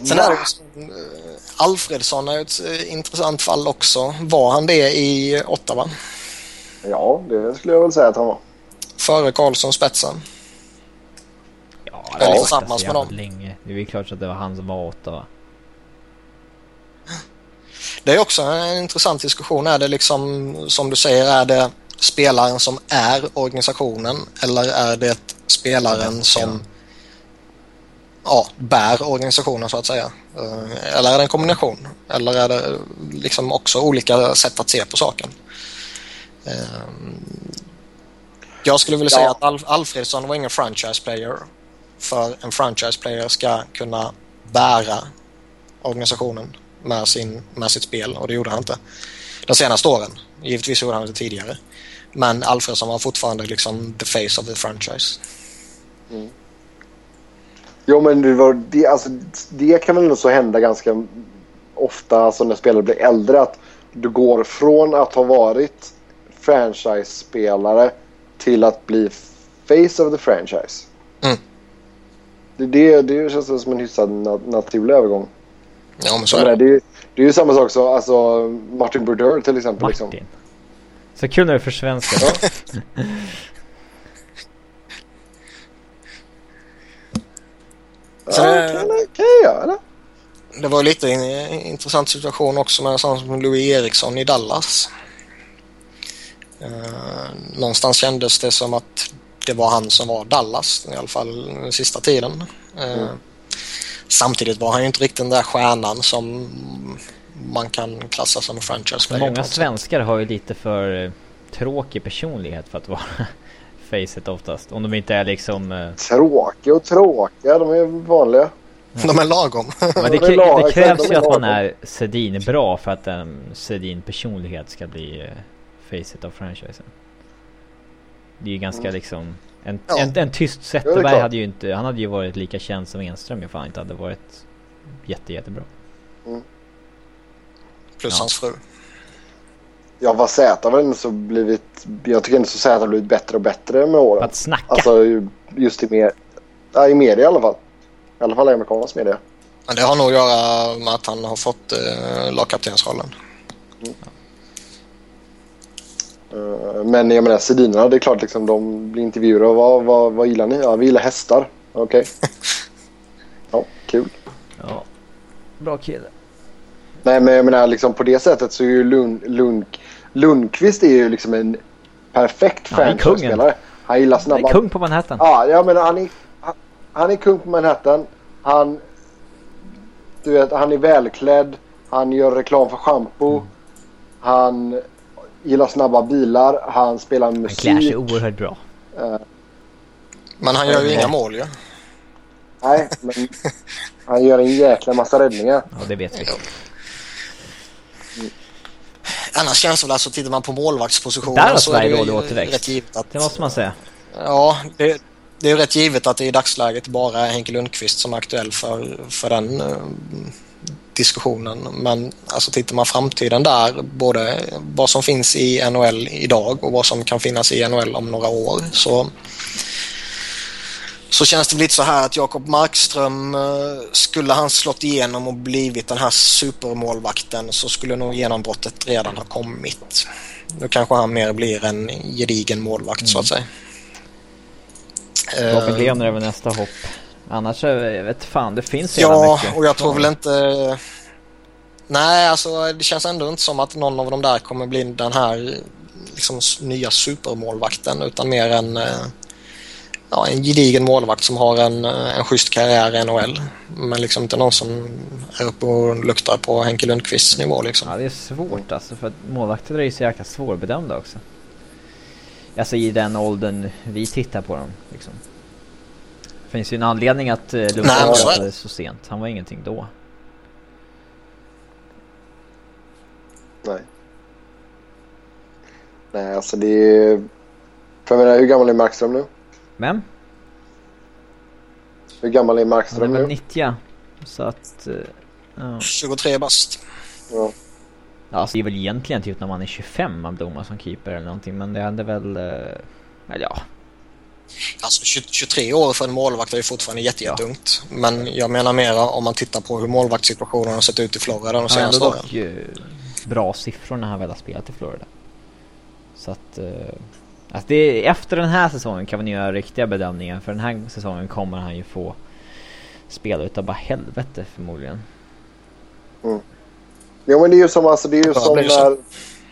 Sen är det uh, Alfredsson är ett uh, intressant fall också. Var han det i Ottawa? Ja, det skulle jag väl säga att han var. Före Karlsson spetsen? Ja, det var tillsammans med dem. Länge. Det är klart att det var han som var åtta va? Det är också en intressant diskussion. Är det liksom, som du säger, är det spelaren som är organisationen eller är det spelaren som ja, bär organisationen så att säga? Eh, eller är det en kombination? Eller är det liksom också olika sätt att se på saken? Eh, jag skulle vilja säga att Alfredsson var ingen franchise player. För en franchise player ska kunna bära organisationen med, sin, med sitt spel och det gjorde han inte de senaste åren. Givetvis gjorde han det tidigare. Men Alfredsson var fortfarande liksom the face of the franchise. Mm. Jo men det, var, det, alltså, det kan väl så hända ganska ofta alltså, när spelare blir äldre att du går från att ha varit franchise-spelare till att bli face of the franchise. Mm. Det, det, det känns som en hyfsad naturlig övergång. Ja, men så är det. Det, det är ju samma sak så, alltså Martin Brodeur till exempel. Liksom. Martin. Liksom. Så kul när du försvenskar. Ja. Så det, kan, jag göra det var lite en intressant situation också med en sån som Louis Eriksson i Dallas. Uh, någonstans kändes det som att det var han som var Dallas i alla fall den sista tiden. Uh, mm. Samtidigt var han ju inte riktigt den där stjärnan som man kan klassa som franchise player. Många svenskar har ju lite för eh, tråkig personlighet för att vara facet oftast. Om de inte är liksom... Uh... Tråkiga och tråkiga, de är vanliga. De är lagom. Men det, krä det krävs ju att man är Sedin bra för att en Sedin personlighet ska bli uh, facet av franchisen. Det är ju ganska mm. liksom... En, ja. en, en tyst Zetterberg hade ju inte... Han hade ju varit lika känd som Enström ifall han inte hade varit jätte, jättebra. Mm. Plus ja. hans fru. Ja, vad Zäta har ändå så blivit... Jag tycker ändå så Zäta har blivit bättre och bättre med åren. Att snacka? Alltså just i, med, ja, i media i alla fall. I alla fall i amerikanernas media. Men det har nog att göra med att han har fått eh, lagkaptensrollen. Mm. Uh, men jag menar Sedinarna, det är klart liksom de blir intervjuade vad, vad, vad gillar ni? Ja, vi gillar hästar. Okej. Okay. ja, kul. Ja, bra kille. Nej, men jag menar liksom på det sättet så är ju Lund, Lund, Lundqvist är ju liksom en perfekt franchise-spelare. Han gillar snabba... Han är kung på Manhattan. Ja, jag menar han är, han, han är kung på Manhattan. Han, du vet, han är välklädd. Han gör reklam för shampoo. Mm. Han gillar snabba bilar. Han spelar musik. Han klär sig oerhört bra. Uh, men han gör ju inga mål ju. Ja. Nej, men han gör en jäkla massa räddningar. Ja, det vet vi. Annars känns det väl alltså, tittar man på målvaktspositionen Där har Sverige dålig återväxt. Att, det måste man säga. Ja, det, det är rätt givet att det i dagsläget bara är Henke Lundqvist som är aktuell för, för den uh, diskussionen. Men alltså tittar man framtiden där, både vad som finns i NHL idag och vad som kan finnas i NHL om några år så så känns det lite så här att Jakob Markström, eh, skulle han slått igenom och blivit den här supermålvakten så skulle nog genombrottet redan ha kommit. Nu kanske han mer blir en gedigen målvakt mm. så att mm. säga. Robin Lehner är väl nästa hopp. Annars, jag vet fan, det finns Ja, mycket. och jag tror väl inte... Nej, alltså det känns ändå inte som att någon av de där kommer bli den här liksom, nya supermålvakten utan mer en eh, ja, en gedigen målvakt som har en, eh, en schysst karriär i NHL. Men liksom inte någon som är uppe och luktar på Henke Lundqvists nivå liksom. Ja, det är svårt alltså för att målvakter är ju så jäkla svårbedömda också. Alltså i den åldern vi tittar på dem liksom. Det finns ju en anledning att eh, Lundqvist startade så sent. Han var ingenting då. Nej. Nej, alltså det är... För jag menar, hur gammal är Markström nu? Vem? Hur gammal är Markström nu? Han är väl 90 Så att... Uh, ja. 23 bast. Ja. Ja, alltså det är väl egentligen typ när man är 25 man blommar som keeper eller någonting. Men det hade väl... Uh, eller ja. Alltså 23 år för en målvakt är ju fortfarande jättejätteungt. Ja. Men jag menar mera om man tittar på hur målvaktssituationen har sett ut i Florida de senaste åren. Ja, dock bra siffror när han väl har spelat i Florida. Så att... Alltså det, efter den här säsongen kan man göra riktiga bedömningar. För den här säsongen kommer han ju få spela utav bara helvete förmodligen. Mm. Jo, men det är ju som, alltså, det är ju Ja, som när,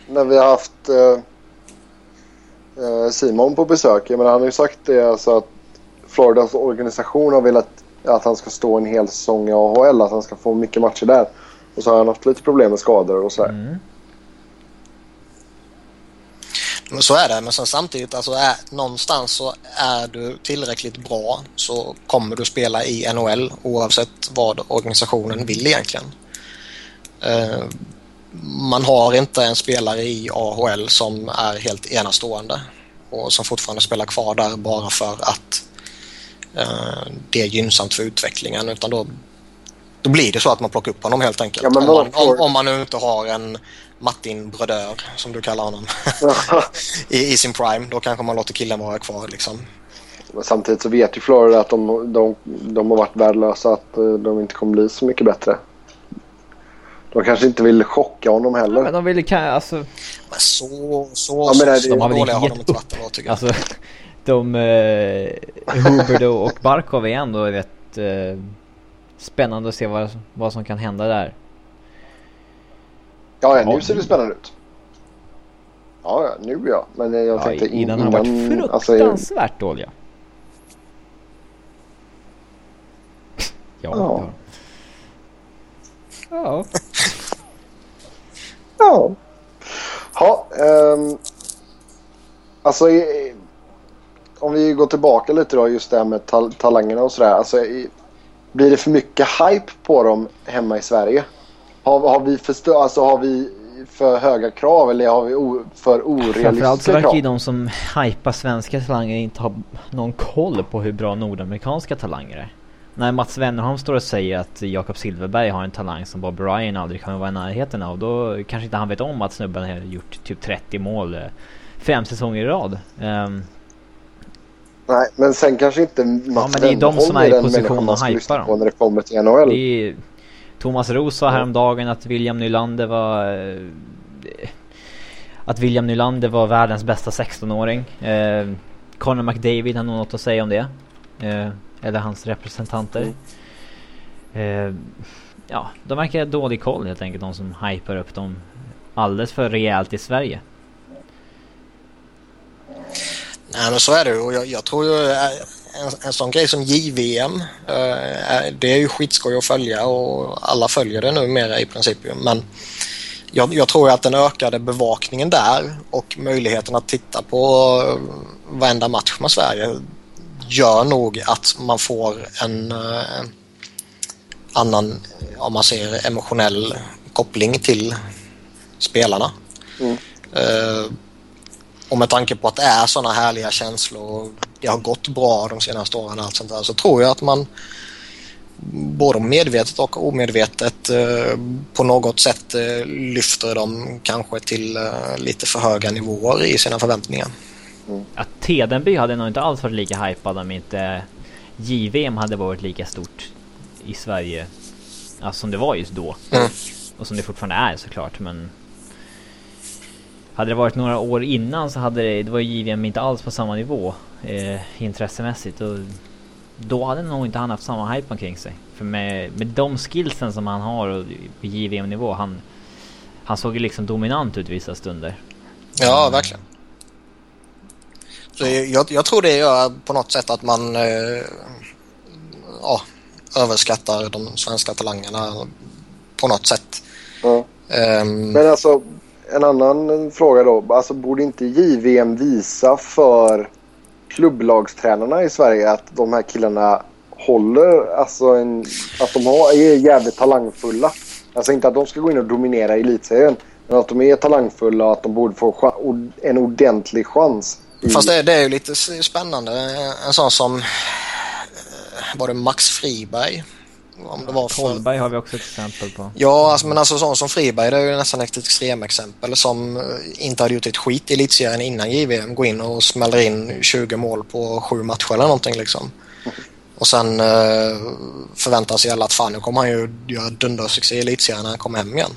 när vi har haft eh, eh, Simon på besök. Jag menar, han har ju sagt det alltså att Floridas organisation har velat att han ska stå en hel säsong i AHL. Att han ska få mycket matcher där. Och så har han haft lite problem med skador och sådär. Mm. Men så är det, men sen samtidigt alltså är, någonstans så är du tillräckligt bra så kommer du spela i NHL oavsett vad organisationen vill egentligen. Eh, man har inte en spelare i AHL som är helt enastående och som fortfarande spelar kvar där bara för att eh, det är gynnsamt för utvecklingen utan då, då blir det så att man plockar upp honom helt enkelt. Ja, om, man, om, om man nu inte har en Martin Brodeur som du kallar honom i, i sin prime. Då kanske man låter killen vara kvar liksom. Men samtidigt så vet ju Florida att de, de, de har varit värdelösa. Att eh, de inte kommer bli så mycket bättre. De kanske inte vill chocka honom heller. Men de ville kan, alltså, Men så, så, Ja, men det är- så de har väl inte gett upp. tycker jag. alltså de, eh, Huberdo och Barkov är ändå rätt eh, spännande att se vad, vad som kan hända där. Ja, ja, nu ser det spännande ut. Ja, ja, nu ja. Men eh, jag Ja, tänkte in- innan han varit alltså, fruktansvärt dåliga. Ja. Ja. Ja. Ja. Ja, ehm, alltså i, om vi går tillbaka lite då just det här med tal- talangerna och sådär. Alltså, i, blir det för mycket hype på dem hemma i Sverige? Har, har, vi, för, alltså, har vi för höga krav eller har vi o, för Framförallt så orealistiska verkar ju krav? de som hypar svenska talanger inte ha någon koll på hur bra nordamerikanska talanger är. När Mats Wennerholm står och säger att Jakob Silverberg har en talang som Bob Ryan aldrig kommer vara i närheten av. Då kanske inte han vet om att snubben har gjort typ 30 mål eh, fem säsonger i rad. Ehm, Nej, men sen kanske inte Mats men det är de som är i position att hypa dem. på när det kommer till NHL. det är, Thomas Roos sa häromdagen att William Nylander var... eh, Att William Nylander var världens bästa 16-åring. Eh, Conor McDavid har nog något att säga om det. Eh, eller hans representanter. Eh, ja, de verkar ha dålig koll helt enkelt, de som hypar upp dem alldeles för rejält i Sverige. Nej men så är det och jag, jag tror ju eh, en, en sån grej som JVM eh, det är ju skitskoj att följa och alla följer det numera i princip. Men jag, jag tror att den ökade bevakningen där och möjligheten att titta på eh, varenda match med Sverige gör nog att man får en eh, annan, om man säger emotionell koppling till spelarna. Mm. Eh, och med tanke på att det är sådana härliga känslor och det har gått bra de senaste åren och allt sånt där så tror jag att man både medvetet och omedvetet eh, på något sätt eh, lyfter dem kanske till eh, lite för höga nivåer i sina förväntningar. Att Tedenby hade nog inte alls varit lika hypad om inte JVM hade varit lika stort i Sverige. Alltså som det var just då. Mm. Och som det fortfarande är såklart men Hade det varit några år innan så hade det, det var JVM inte alls på samma nivå eh, intressemässigt och då hade nog inte han haft samma hype omkring sig. För med, med de skillsen som han har och på JVM nivå han Han såg ju liksom dominant ut vissa stunder. Ja, verkligen. Så jag, jag tror det gör på något sätt att man eh, ja, överskattar de svenska talangerna på något sätt. Ja. Ehm, Men alltså en annan fråga då. Alltså borde inte JVM visa för klubblagstränarna i Sverige att de här killarna håller, alltså en, att de har, är jävligt talangfulla. Alltså inte att de ska gå in och dominera elitserien. Men att de är talangfulla och att de borde få en ordentlig chans. i- Fast det, det är ju lite spännande. En sån som eh, var det Max Friberg? Om det var för... Kolberg har vi också ett exempel på. Ja, alltså, men alltså sån som Friberg det är ju nästan ett extremexempel som eh, inte hade gjort ett skit i elitserien innan JVM. Går in och smäller in 20 mål på sju matcher eller någonting liksom. Och sen eh, förväntar sig alla att fan nu kommer han ju göra dundersuccé i elitserien när han kommer hem igen.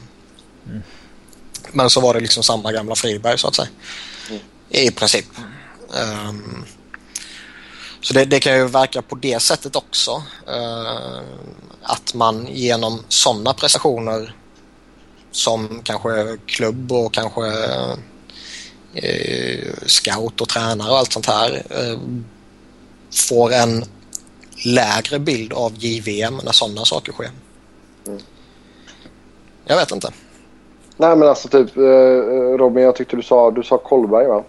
Men så var det liksom samma gamla Friberg så att säga. I princip. Ehm, så det, det kan ju verka på det sättet också. eh, att man genom sådana prestationer som kanske klubb och kanske eh, scout och tränare och allt sånt här eh, får en lägre bild av JVM när sådana saker sker. Mm. Jag vet inte. Nej men alltså typ eh, Robin jag tyckte du sa, du sa Kolberg va?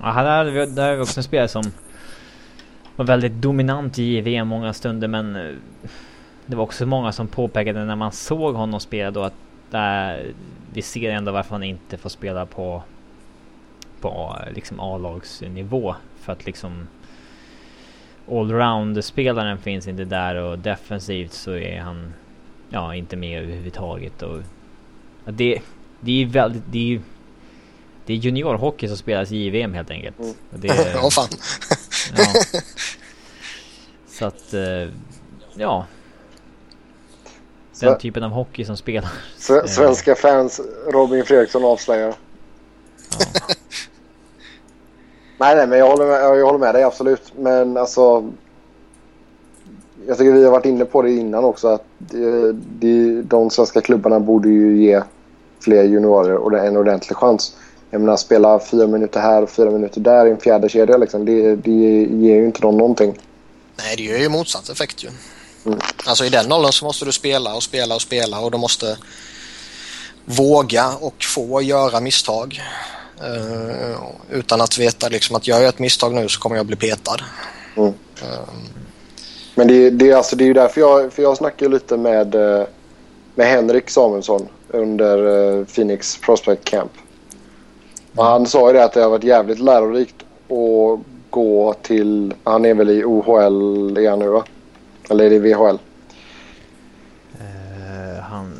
Ja där, där har vi också en spelare som var väldigt dominant i JVM många stunder men eh, det var också många som påpekade när man såg honom spela då att där, vi ser ändå varför han inte får spela på på liksom A-lagsnivå för att liksom allround-spelaren finns inte där och defensivt så är han ja, inte med överhuvudtaget. Och, det, det är väldigt... Det är, det är juniorhockey som spelas i JVM helt enkelt. Mm. Det, oh, fan. ja. Så att, eh, ja. Den typen av hockey som spelar. Svenska fans, Robin Fredriksson avslöjar. Ja. nej, nej, men jag håller, med, jag håller med dig absolut. Men alltså jag tycker vi har varit inne på det innan också att det, de svenska klubbarna borde ju ge fler juniorer en ordentlig chans. Jag menar spela fyra minuter här och fyra minuter där i en fjärde kedja liksom. Det, det ger ju inte dem någonting. Nej, det ger ju motsatt effekt ju. Mm. Alltså i den åldern så måste du spela och spela och spela och du måste våga och få göra misstag. Uh, utan att veta liksom att gör jag ett misstag nu så kommer jag bli petad. Mm. Uh, men det, det, alltså, det är ju därför jag, för jag snackade lite med, eh, med Henrik Samuelsson under Phoenix Prospect Camp. Han sa ju det att det har varit jävligt lärorikt att gå till... Han är väl i OHL är han nu va? Eller är det VHL? Uh, eh, han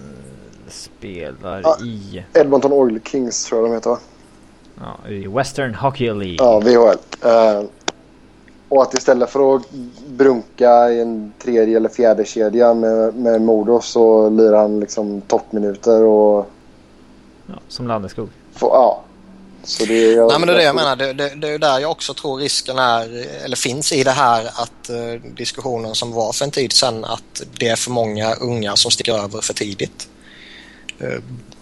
spelar ah, i... Edmonton Oil Kings tror jag de heter va? Ja, i Western Hockey League. Ja, VHL. Uh, och att istället för att brunka i en tredje eller fjärde kedja med, med Modo så lirar han liksom toppminuter och... Ja, som Landeskog. ja. Så det, jag, Nej men det är det jag menar. Det, det, det är där jag också tror risken är, eller finns i det här att uh, diskussionen som var för en tid sedan att det är för många unga som sticker över för tidigt. Uh,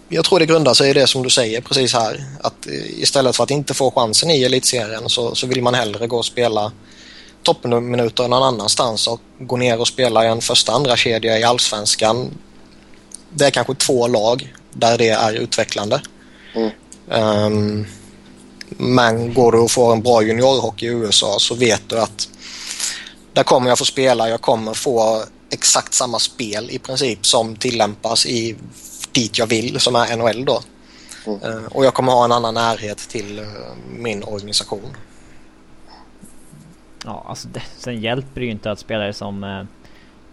jag tror det grundar sig i det som du säger precis här. Att uh, istället för att inte få chansen i elitserien så, så vill man hellre gå och spela toppminuter någon annanstans och gå ner och spela i en första andra kedja i allsvenskan. Det är kanske två lag där det är utvecklande. Mm. Um, men går du och får en bra juniorhockey i USA så vet du att där kommer jag få spela. Jag kommer få exakt samma spel i princip som tillämpas i dit jag vill som är NHL då. Mm. Uh, och jag kommer ha en annan närhet till uh, min organisation. Ja, alltså det, sen hjälper det ju inte att spelare som eh,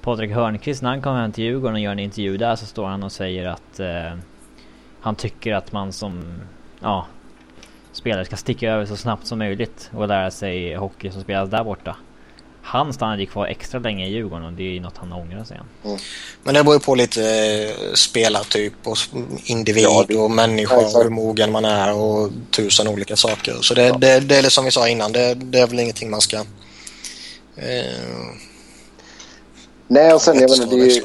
Patrik Hörnqvist när han kommer hem till Djurgården och gör en intervju där så står han och säger att eh, han tycker att man som ja, spelare ska sticka över så snabbt som möjligt och lära sig hockey som spelas där borta. Han stannade ju kvar extra länge i Djurgården och det är ju något han ångrar sig mm. Men det beror på lite eh, spelartyp och individ ja, det, och människa och hur mogen man är och tusen olika saker. Så det, ja. det, det är som vi sa innan, det, det är väl ingenting man ska Eh, Nej, och sen, jag menar, det, är,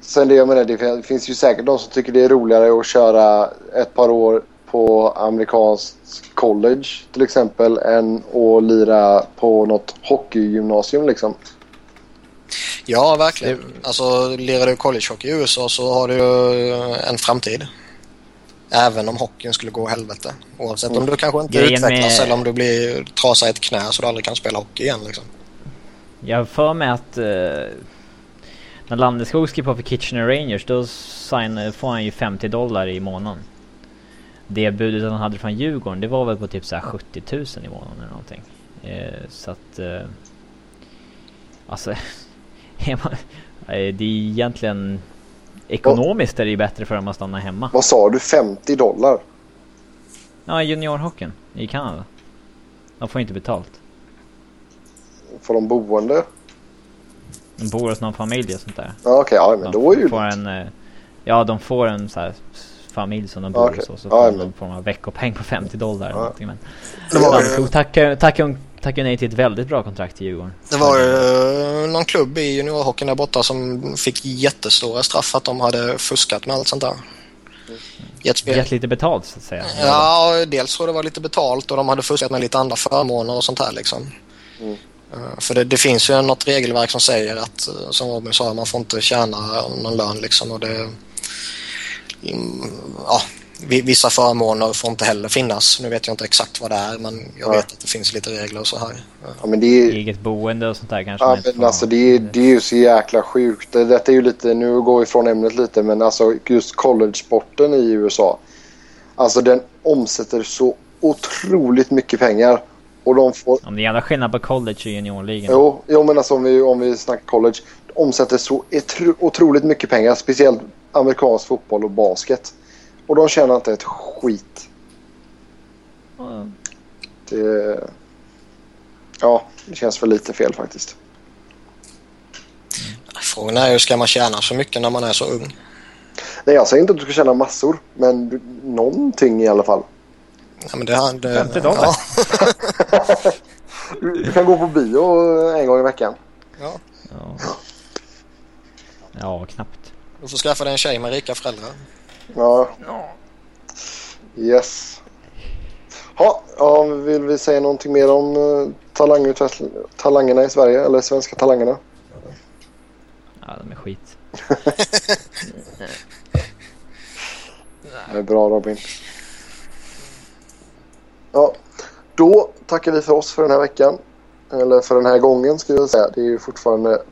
sen det, jag menar, det finns ju säkert de som tycker det är roligare att köra ett par år på amerikanskt college till exempel än att lira på något hockeygymnasium liksom. Ja, verkligen. Alltså, lirar du collegehockey i USA så har du en framtid. Även om hockeyn skulle gå helvete. Oavsett mm. om du kanske inte Grejen utvecklas med... eller om du blir trasar ett knä så du aldrig kan spela hockey igen. Liksom. Jag för mig att uh, när Landeskog skrev på för Kitchener Rangers då sign, får han ju 50 dollar i månaden. Det budet han hade från Djurgården det var väl på typ så 70 000 i månaden eller någonting. Uh, så att... Uh, alltså... det är egentligen... Ekonomiskt är det ju bättre för dem att stanna hemma. Vad sa du? 50 dollar? Ja, juniorhockeyn i Kanada. De får inte betalt. Får de boende? De bor hos någon familj och sånt där. Ja, okej, okay, ja men de då är ju får en, eh, Ja, de får en så här familj som de bor okay. hos och så får ja, de någon form av veckopeng på 50 dollar eller någonting. Men det var, tackar, tackar, tackar nej till ett väldigt bra kontrakt i Djurgården. Det var ju någon klubb i juniorhockeyn där borta som fick jättestora straff att de hade fuskat med allt sånt där. gett, gett lite betalt så att säga. Ja, dels tror det var lite betalt och de hade fuskat med lite andra förmåner och sånt här liksom. Mm. Eh, för det, det, finns ju något regelverk som säger att, eh, som Robin sa, man får inte tjäna någon lön liksom. Och det, mm, ja, vissa förmåner får inte heller finnas. Nu vet jag inte exakt vad det är men jag vet att det finns lite regler och så här. Ja, men det är... Eget boende och sånt där kanske? Ja, men alltså det är, det är ju så jäkla sjukt. Detta är ju lite, nu går vi från ämnet lite men alltså just college-sporten i USA. Alltså den omsätter så otroligt mycket pengar. Och de får... Om det är jävla skillnad på college och juniorligan. Jo, jo men alltså om vi, om vi snackar college. Omsätter så otroligt mycket pengar. Speciellt amerikansk fotboll och basket. Och de tjänar inte ett skit. Mm. Det... Ja, det känns för lite fel faktiskt. Frågan är ju, ska man tjäna så mycket när man är så ung? Nej, jag säger inte att du ska tjäna massor, men någonting i alla fall. Ja, men det, det, 50 dollar. Ja. du kan gå på bio en gång i veckan. Ja. Ja, ja knappt. Du får skaffa dig en tjej med rika föräldrar. Ja. Yes. Ha, ja, vill vi säga någonting mer om uh, talangerna i Sverige eller svenska talangerna? Ja, de är skit. det är bra Robin. Ja, då tackar vi för oss för den här veckan. Eller för den här gången ska jag säga. Det är ju fortfarande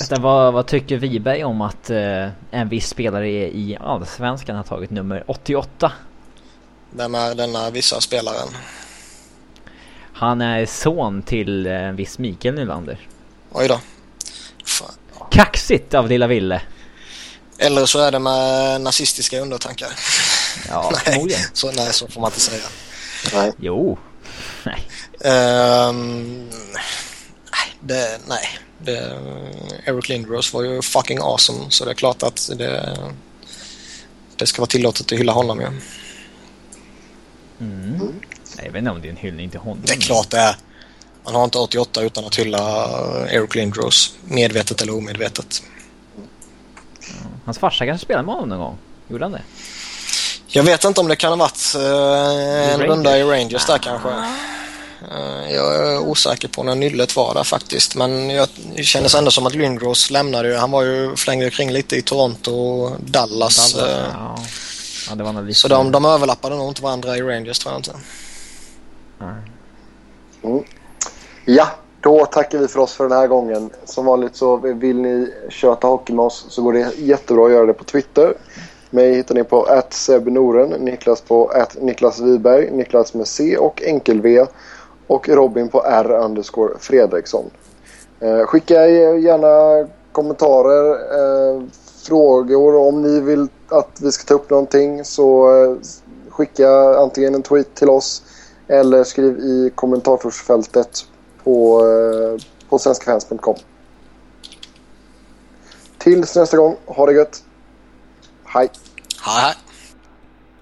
Vänta, vad, vad tycker Wiberg om att eh, en viss spelare i Allsvenskan har tagit nummer 88? Vem är denna vissa spelaren? Han är son till eh, en viss Mikael Nylander. Oj då. Fan. Kaxigt av lilla Ville. Eller så är det med nazistiska undertankar. Ja, förmodligen. så, nej, så får man inte säga. Nej. Jo. Nej. Um, nej, det, nej det, Eric Lindros var ju fucking awesome så det är klart att det, det ska vara tillåtet att hylla honom ju. Ja. Mm. Mm. Jag vet inte om det är en hyllning till honom. Det är klart det är. Man har inte 88 utan att hylla Eric Lindros. Medvetet eller omedvetet. Hans farsa kanske spelade med honom någon gång? Gjorde han det? Jag vet inte om det kan ha varit uh, en runda i Rangers där kanske. Eh, jag är osäker på när nyllet var där faktiskt. Men jag kändes ändå som att Lindros lämnade ju. Han var ju flängde kring lite i Toronto och Dallas. Dallas eh, ja. Ja, det var så de, de överlappade nog inte varandra i Rangers tror jag inte. Mm. Ja, då tackar vi för oss för den här gången. Som vanligt så vill ni köta hockey med oss så går det jättebra att göra det på Twitter. Mig hittar ni på Noren, Niklas på Niklas Wiberg, Niklas med C och enkel-V och Robin på R underscore Fredriksson. Eh, skicka gärna kommentarer, eh, frågor om ni vill att vi ska ta upp någonting så eh, skicka antingen en tweet till oss eller skriv i kommentarsfältet på, på svenskafans.com. Tills nästa gång, ha det gött. Hej! Hej, hej!